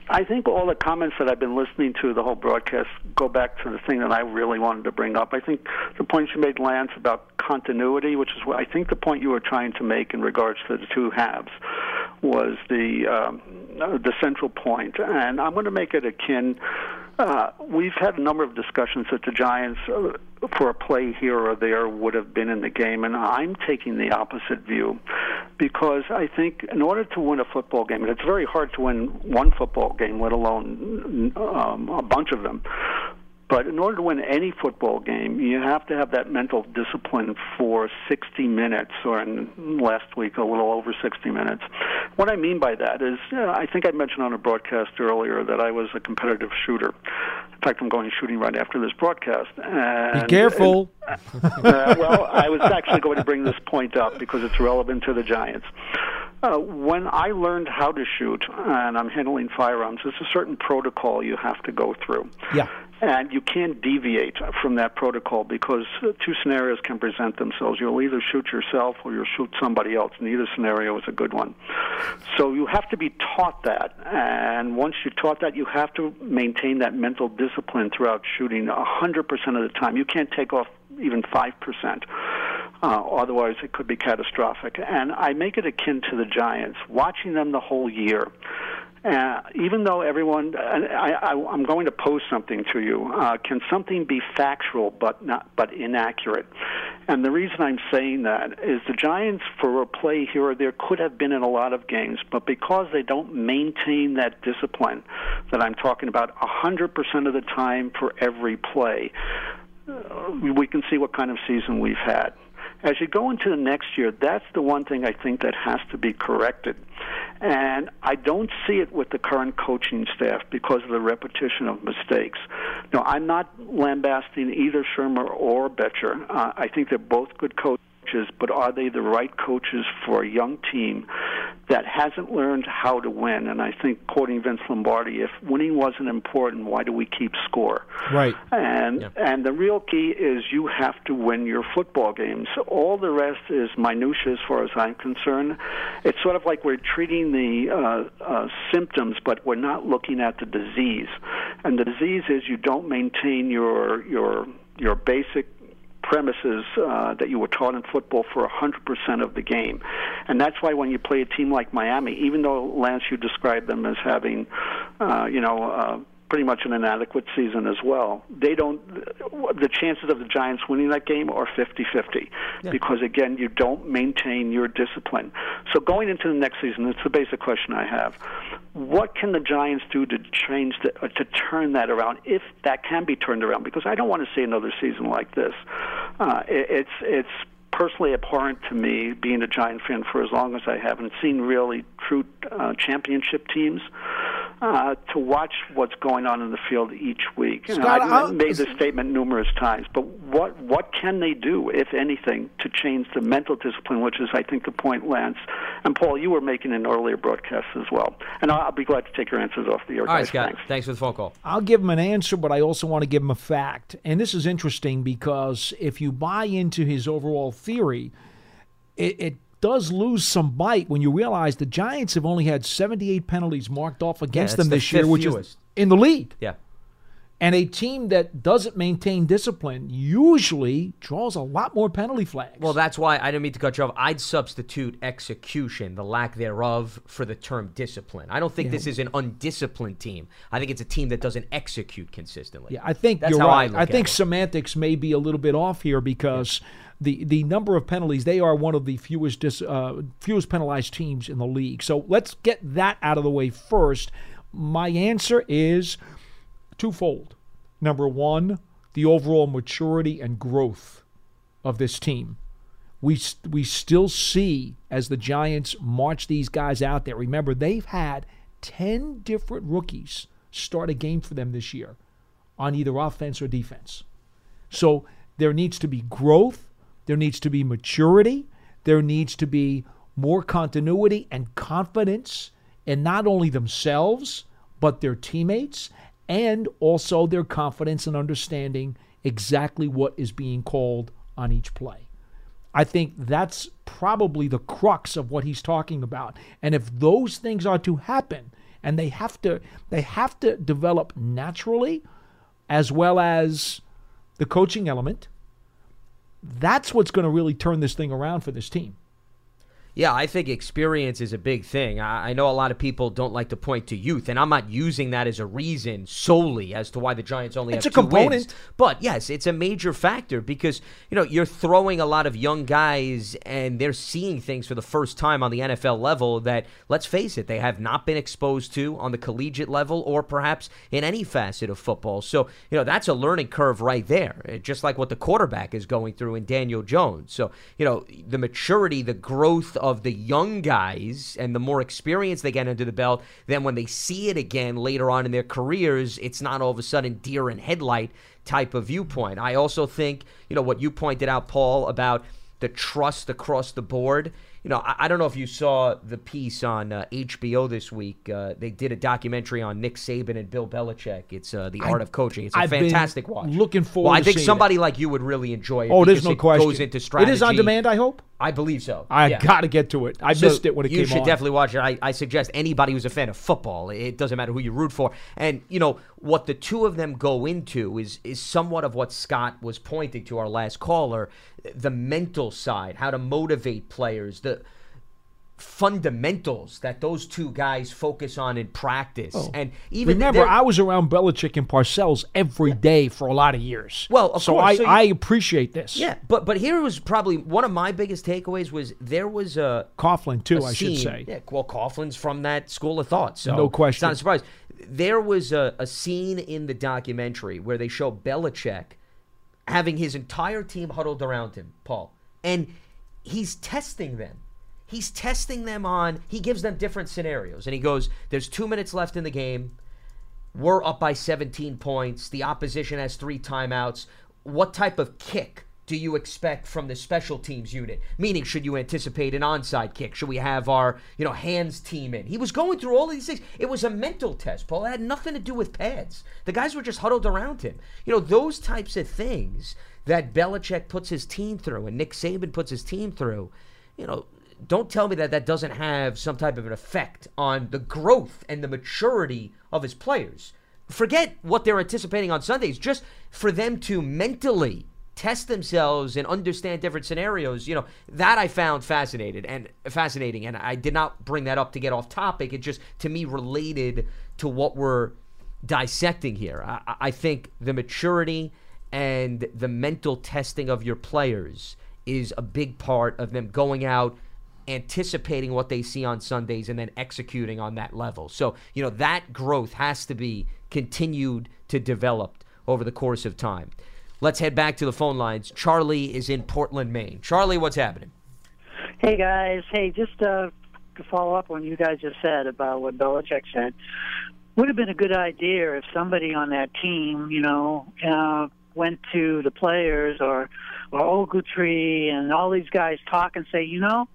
I think all the comments that I've been listening to the whole broadcast go back to the thing that I really wanted to bring up. I think the point you made, Lance, about continuity, which is what I think the point you were trying to make in regards to the two halves, was the um, uh, the central point. And I'm going to make it akin. Uh, we've had a number of discussions that the Giants, uh, for a play here or there, would have been in the game, and I'm taking the opposite view because I think in order to win a football game, and it's very hard to win one football game, let alone um, a bunch of them. But in order to win any football game, you have to have that mental discipline for 60 minutes, or in last week, a little over 60 minutes. What I mean by that is, uh, I think I mentioned on a broadcast earlier that I was a competitive shooter. In fact, I'm going shooting right after this broadcast. And, Be careful. uh, well, I was actually going to bring this point up because it's relevant to the Giants. Uh, when I learned how to shoot, and I'm handling firearms, there's a certain protocol you have to go through. Yeah. And you can't deviate from that protocol because two scenarios can present themselves. You'll either shoot yourself or you'll shoot somebody else. Neither scenario is a good one. So you have to be taught that. And once you're taught that, you have to maintain that mental discipline throughout shooting 100% of the time. You can't take off even 5%. Uh, otherwise, it could be catastrophic. And I make it akin to the Giants. Watching them the whole year, uh, even though everyone, I, I'm going to pose something to you. Uh, can something be factual but not but inaccurate? And the reason I'm saying that is the Giants, for a play here or there, could have been in a lot of games, but because they don't maintain that discipline that I'm talking about 100% of the time for every play, uh, we can see what kind of season we've had as you go into the next year, that's the one thing I think that has to be corrected. And I don't see it with the current coaching staff because of the repetition of mistakes. No, I'm not lambasting either Shurmur or Bettcher. Uh, I think they're both good coaches coaches, but are they the right coaches for a young team that hasn't learned how to win? And I think, quoting Vince Lombardi, if winning wasn't important, why do we keep score? Right. And yeah. and the real key is you have to win your football games. All the rest is minutia, as far as I'm concerned. It's sort of like we're treating the uh, uh, symptoms, but we're not looking at the disease. And the disease is you don't maintain your your your basic premises uh, that you were taught in football for 100% of the game. And that's why when you play a team like Miami, even though, Lance, you described them as having, uh, you know, uh, pretty much an inadequate season as well. They don't. The chances of the Giants winning that game are 50-50 yeah. because again, you don't maintain your discipline. So going into the next season, it's the basic question I have: What can the Giants do to change the, uh, to turn that around, if that can be turned around? Because I don't want to see another season like this. Uh, it, it's it's personally abhorrent to me, being a Giant fan for as long as I have, and seen really true uh, championship teams uh, to watch what's going on in the field each week. Scott, I've made this statement numerous times, but what what can they do, if anything, to change the mental discipline, which is, I think, the point, Lance and Paul, you were making in earlier broadcasts as well. And I'll, I'll be glad to take your answers off the air. All right, Scott. Thanks. Thanks for the phone call. I'll give him an answer, but I also want to give him a fact. And this is interesting because if you buy into his overall theory, it, it does lose some bite when you realize the Giants have only had 78 penalties marked off against yeah, them the this year, which fewest. is in the league. Yeah. And a team that doesn't maintain discipline usually draws a lot more penalty flags. Well, that's why I didn't mean to cut you off. I'd substitute execution, the lack thereof, for the term discipline. I don't think Yeah. this is an undisciplined team. I think it's a team that doesn't execute consistently. Yeah, I think That's you're how I I, think it. semantics may be a little bit off here because the the number of penalties they are one of the fewest dis, uh, fewest penalized teams in the league. So let's get that out of the way first. My answer is twofold. Number one, the overall maturity and growth of this team. We we still see as the Giants march these guys out there. Remember, they've had ten different rookies start a game for them this year on either offense or defense. So there needs to be growth, there needs to be maturity, there needs to be more continuity and confidence in not only themselves, but their teammates, and also their confidence in understanding exactly what is being called on each play. I think that's probably the crux of what he's talking about. And if those things are to happen, and they have to they have to develop naturally as well as the coaching element, that's what's going to really turn this thing around for this team. Yeah, I think experience is a big thing. I, I know a lot of people don't like to point to youth, and I'm not using that as a reason solely as to why the Giants only It's have a two component. wins. But yes, it's a major factor because you know you're throwing a lot of young guys, and they're seeing things for the first time on the NFL level that, let's face it, they have not been exposed to on the collegiate level or perhaps in any facet of football. So you know that's a learning curve right there, eh, just like what the quarterback is going through in Daniel Jones. So you know the maturity, the growth of the young guys and the more experience they get under the belt, then when they see it again later on in their careers, it's not all of a sudden deer in headlight type of viewpoint. I also think, you know, what you pointed out, Paul, about the trust across the board you know, I, I, don't know if you saw the piece on uh, HBO this week. Uh, they did a documentary on Nick Saban and Bill Belichick. It's uh, the art of coaching. It's a I've fantastic watch. Looking forward. Well, I think somebody like you would really enjoy it. Oh, there's no it question. Goes into strategy. It is on demand. I hope. I believe so. I yeah. got to get to it. I so missed it when it came on. you should definitely watch it. I, I suggest anybody who's a fan of football. It doesn't matter who you root for. And you know what the two of them go into is is somewhat of what Scott was pointing to our last caller, the mental side, how to motivate players, the fundamentals that those two guys focus on in practice. Oh. And even remember, I was around Belichick and Parcells every day for a lot of years. Well, so course. I, so you, I appreciate this. Yeah, but but here was probably one of my biggest takeaways was there was a Coughlin too. a I scene, should say. Yeah, well, Coughlin's from that school of thought, so no question. It's not a surprise. There was a, a scene in the documentary where they show Belichick having his entire team huddled around him, Paul, and he's testing them. He's testing them on he gives them different scenarios. And he goes there's two minutes left in the game. We're up by 17 points. The opposition has three timeouts. What type of kick do you expect from the special teams unit? Meaning should you anticipate an onside kick? Should we have our you know hands team in? He was going through all of these things. It was a mental test paul. It had nothing to do with pads. The guys were just huddled around him. You know those types of things that Belichick puts his team through and Nick Saban puts his team through you know don't tell me that that doesn't have some type of an effect on the growth and the maturity of his players. Forget what they're anticipating on Sundays, just for them to mentally test themselves and understand different scenarios. You know, that I found fascinated and fascinating. And I did not bring that up to get off topic. It just to me related to what we're dissecting here. I, I think the maturity and the mental testing of your players is a big part of them going out anticipating what they see on Sundays and then executing on that level. So, you know, that growth has to be continued to develop over the course of time. Let's head back to the phone lines. Charlie is in Portland, Maine. Charlie, what's happening? Hey, guys. Hey, just uh, to follow up on you guys just said about what Belichick said. Would have been a good idea if somebody on that team, you know, uh, went to the players or or Ogletree and all these guys talk and say, you know,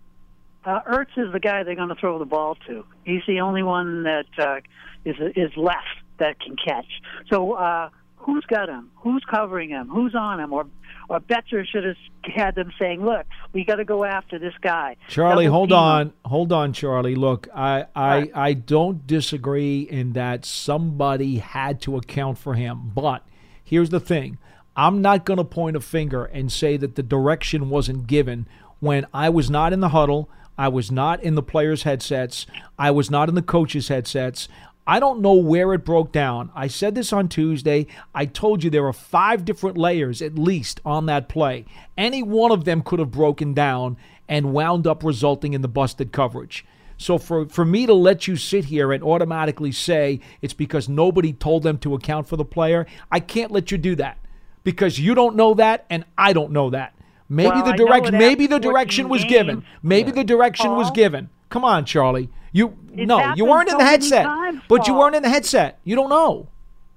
uh, Ertz is the guy they're going to throw the ball to. He's the only one that uh, is is left that can catch. So uh, who's got him? Who's covering him? Who's on him? Or or Bettcher should have had them saying, "Look, we got to go after this guy." Charlie, hold team him. on, hold on, Charlie. Look, I I, Right. I don't disagree in that somebody had to account for him, but here's the thing: I'm not going to point a finger and say that the direction wasn't given when I was not in the huddle. I was not in the players' headsets. I was not in the coaches' headsets. I don't know where it broke down. I said this on Tuesday. I told you there are five different layers at least on that play. Any one of them could have broken down and wound up resulting in the busted coverage. So for, for me to let you sit here and automatically say it's because nobody told them to account for the player, I can't let you do that because you don't know that and I don't know that. Maybe Well, the direction maybe the direction was given. Maybe the direction was given. Come on, Charlie. You It's no, you weren't in the headset. but you weren't in the headset. You don't know.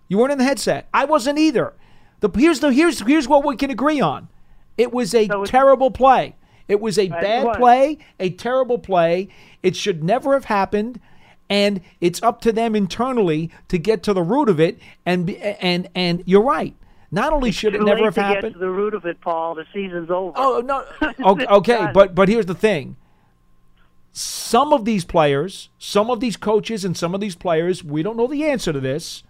You weren't in the headset. I wasn't either. The here's the here's here's what we can agree on. It was a So terrible play. It was a bad was. play, a terrible play. It should never have happened, and it's up to them internally to get to the root of it. And and and you're right. Not only should it never have to happened. get to the root of it, Paul. The season's over. Oh no. Okay, okay, but but here's the thing. Some of these players, some of these coaches, and some of these players, we don't know the answer to this,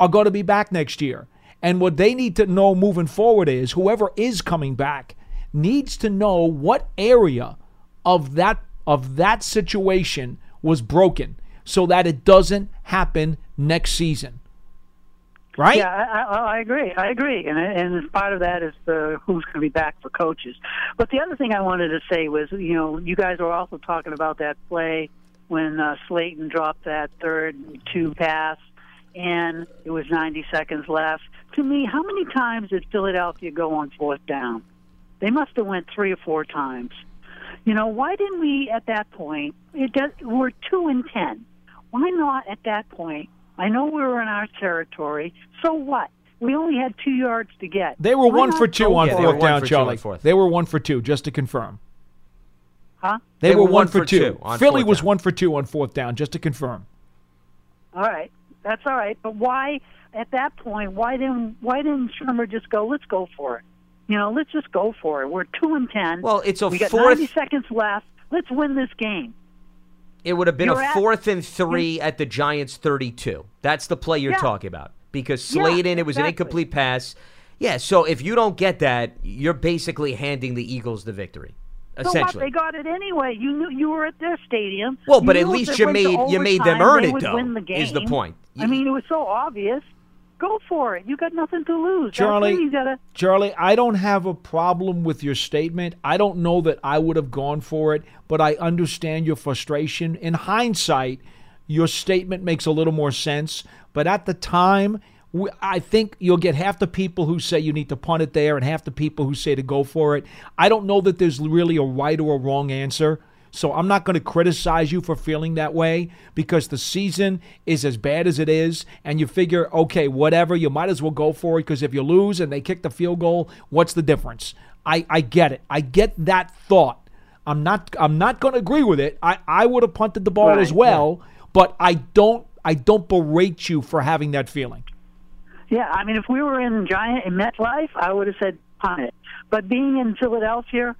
are going to be back next year. And what they need to know moving forward is whoever is coming back needs to know what area of that of that situation was broken so that it doesn't happen next season. Right? Yeah, I, I, I agree. I agree, and and part of that is the who's going to be back for coaches. But the other thing I wanted to say was, you know, you guys were also talking about that play when uh, Slayton dropped that third two pass, and it was 90 seconds left. To me, how many times did Philadelphia go on fourth down? They must have went three or four times. You know, why didn't we at that point? It does. We're two and ten. Why not at that point? I know we were in our territory. So what? We only had two yards to get. They were Why one for two on Yeah, for they were fourth down, for two on Charlie. fourth. They were one for two, just to confirm. Huh? They, were, one, for two. on Philly was down. one for two on fourth down, just to confirm. All right, that's all right. But why, at that point, why didn't why didn't Shurmur just go? Let's go for it. You know, let's just go for it. We're two and ten. Well, it's a we got fourth- ninety seconds left. Let's win this game. It would have been You're a at- fourth and three at the Giants' 32. That's the play you're Yeah. talking about. Because Yeah, Slayton, it was an incomplete pass. Yeah, so if you don't get that, you're basically handing the Eagles the victory. So what? Essentially. They got it anyway. You knew you were at their stadium. Well, but at least you made- you made them earn it, though, Win the game. is the point. I mean, it was so obvious. Go for it. You got nothing to lose. Charlie, gotta. Charlie, I don't have a problem with your statement. I don't know that I would have gone for it, but I understand your frustration. In hindsight, your statement makes a little more sense. But at the time, I think you'll get half the people who say you need to punt it there and half the people who say to go for it. I don't know that there's really a right or a wrong answer. So I'm not going to criticize you for feeling that way because the season is as bad as it is, and you figure, okay, whatever, you might as well go for it because if you lose and they kick the field goal, what's the difference? I, I get it. I get that thought. I'm not I'm not going to agree with it. I, I would have punted the ball Right, as well, but I don't I don't berate you for having that feeling. Yeah, I mean, if we were in Giant in MetLife, I would have said punt it. But being in Philadelphia,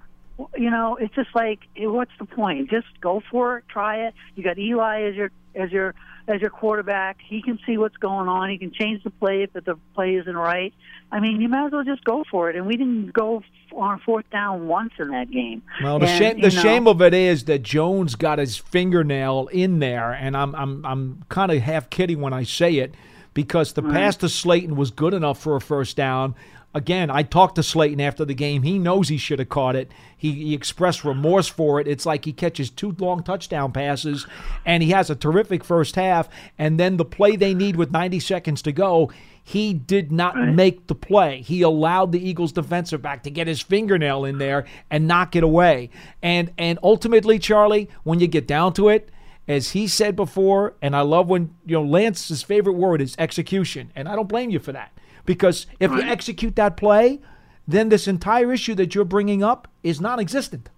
you know, it's just like, eh, what's the point? Just go for it, try it. You got Eli as your as your as your quarterback. He can see what's going on. He can change the play if the play isn't right. I mean, you might as well just go for it. And we didn't go on fourth down once in that game. Well, the And, shame the know, shame of it is that Jones got his fingernail in there, and I'm I'm I'm kind of half kidding when I say it because the pass to Slayton was good enough for a first down. Again, I talked to Slayton after the game. He knows he should have caught it. He, he expressed remorse for it. It's like he catches two long touchdown passes, and he has a terrific first half. And then the play they need with 90 seconds to go, he did not make the play. He allowed the Eagles defensive back to get his fingernail in there and knock it away. And and ultimately, Charlie, when you get down to it, as he said before, and I love when you know Lance's favorite word is execution, and I don't blame you for that because if you execute that play, then this entire issue that you're bringing up is non-existent.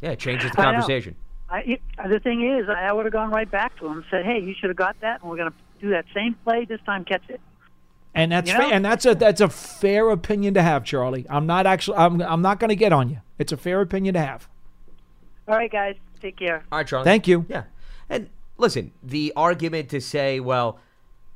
yeah, it changes the conversation. I, it, the thing is, I would have gone right back to him and said, "Hey, you should have got that, and we're going to do that same play this time. Catch it." And that's You fa- know? and that's a that's a fair opinion to have, Charlie. I'm not actually I'm I'm not going to get on you. It's a fair opinion to have. All right, guys, take care. All right, Charlie. Thank you. Yeah. And listen, the argument to say, well,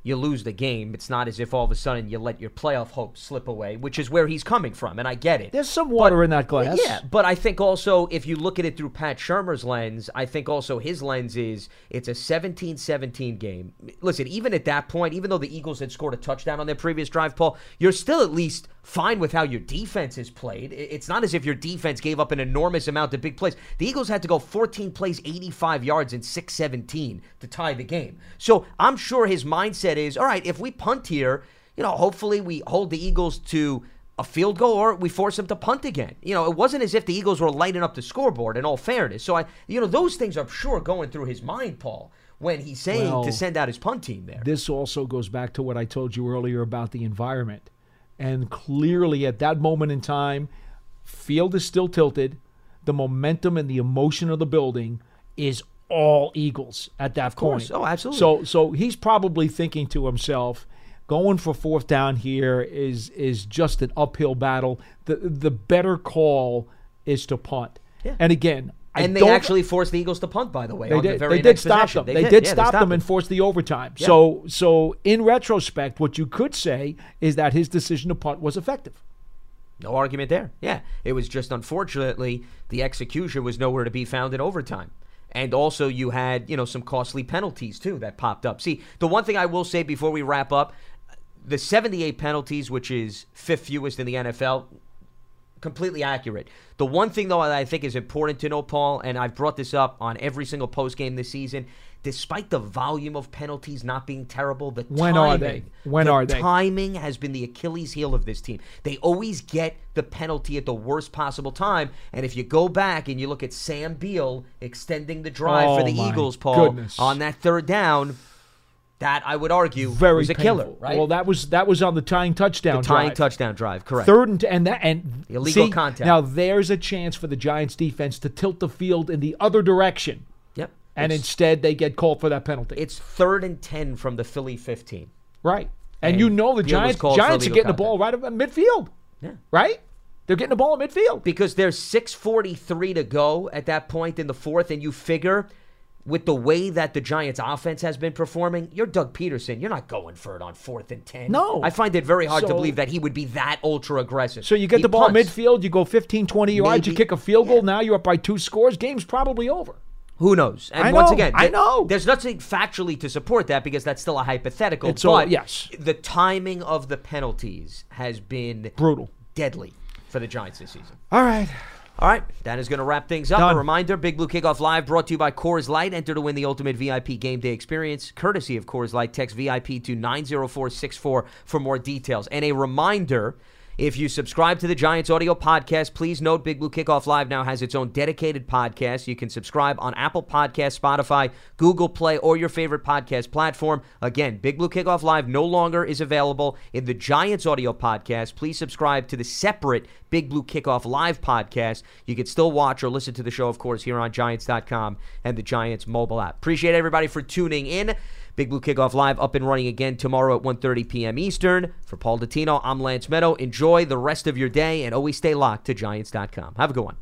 you lose the game, it's not as if all of a sudden you let your playoff hopes slip away, which is where he's coming from, and I get it. There's some water in that glass. Yeah, but I think also if you look at it through Pat Shurmur's lens, I think also his lens is it's a 17-17 game. Listen, even at that point, even though the Eagles had scored a touchdown on their previous drive, Paul, you're still at least fine with how your defense is played. It's not as if your defense gave up an enormous amount of big plays. The Eagles had to go 14 plays, 85 yards, and 6-17 to tie the game. So I'm sure his mindset is, all right, if we punt here, you know, hopefully we hold the Eagles to a field goal or we force them to punt again. You know, it wasn't as if the Eagles were lighting up the scoreboard in all fairness. So I you know, those things are sure going through his mind, Paul, when he's saying Well, to send out his punt team there. This also goes back to what I told you earlier about the environment. And clearly at that moment in time, field is still tilted. The momentum and the emotion of the building is all Eagles at that point. Oh, absolutely. So so he's probably thinking to himself, going for fourth down here is is just an uphill battle. The the better call is to punt. Yeah. And again, I and they actually forced the Eagles to punt, by the way. they the did. very They did stop possession. them. They, did, did yeah, stop them stopped and force the overtime. So, so in retrospect, what you could say is that his decision to punt was effective. No argument there. Yeah. It was just unfortunately the execution was nowhere to be found in overtime. And also you had, you know, some costly penalties too that popped up. See, the one thing I will say before we wrap up, the 78 penalties, which is fifth fewest in the NFL, completely accurate. The one thing though that I think is important to know, Paul, and I've brought this up on every single post game this season. Despite the volume of penalties not being terrible, the When timing, are they? When the are they? timing has been the Achilles heel of this team. They always get the penalty at the worst possible time. And if you go back and you look at Sam Beal extending the drive for Oh, the Eagles, Paul, goodness. on that third down, that I would argue Very was a painful. killer, right? Well, that was that was on the tying touchdown. the tying drive. touchdown drive, correct. Third and and that and Illegal see, contact. Now there's a chance for the Giants defense to tilt the field in the other direction, Yep. and it's, instead they get called for that penalty. it's third and 10 from the Philly 15. right, and, and you know the Giants Giants are getting the ball right contact. up at midfield. Yeah. Right, they're getting the ball at midfield. because there's 6:43 to go at that point in the fourth, and you figure with the way that the Giants' offense has been performing, you're Doug Pederson. You're not going for it on fourth and ten. No. I find it very hard to believe that he would be that ultra aggressive. So you get He the ball punts. midfield, you go 15, 20 yards, you kick a field goal. Now you're up by two scores. Game's probably over. Who knows? And I once know, again, I th- know. There's nothing factually to support that because that's still a hypothetical. It's all- but yes. the timing of the penalties has been Brutal. deadly for the Giants this season. All right. All right, that is going to wrap things up. Done. A reminder Big Blue Kickoff Live brought to you by Coors Light. Enter to win the ultimate VIP game day experience, courtesy of Coors Light. Text VIP to 90464 for more details. And a reminder if you subscribe to the Giants audio podcast, please note Big Blue Kickoff Live now has its own dedicated podcast. You can subscribe on Apple Podcast, Spotify, Google Play, or your favorite podcast platform. Again, Big Blue Kickoff Live no longer is available in the Giants audio podcast. Please subscribe to the separate Big Blue Kickoff Live podcast. You can still watch or listen to the show, of course, here on Giants.com and the Giants mobile app. Appreciate everybody for tuning in. Big Blue Kickoff Live up and running again tomorrow at 1.30 p.m. Eastern. For Paul Dottino, I'm Lance Medow. Enjoy the rest of your day and always stay locked to Giants.com. Have a good one.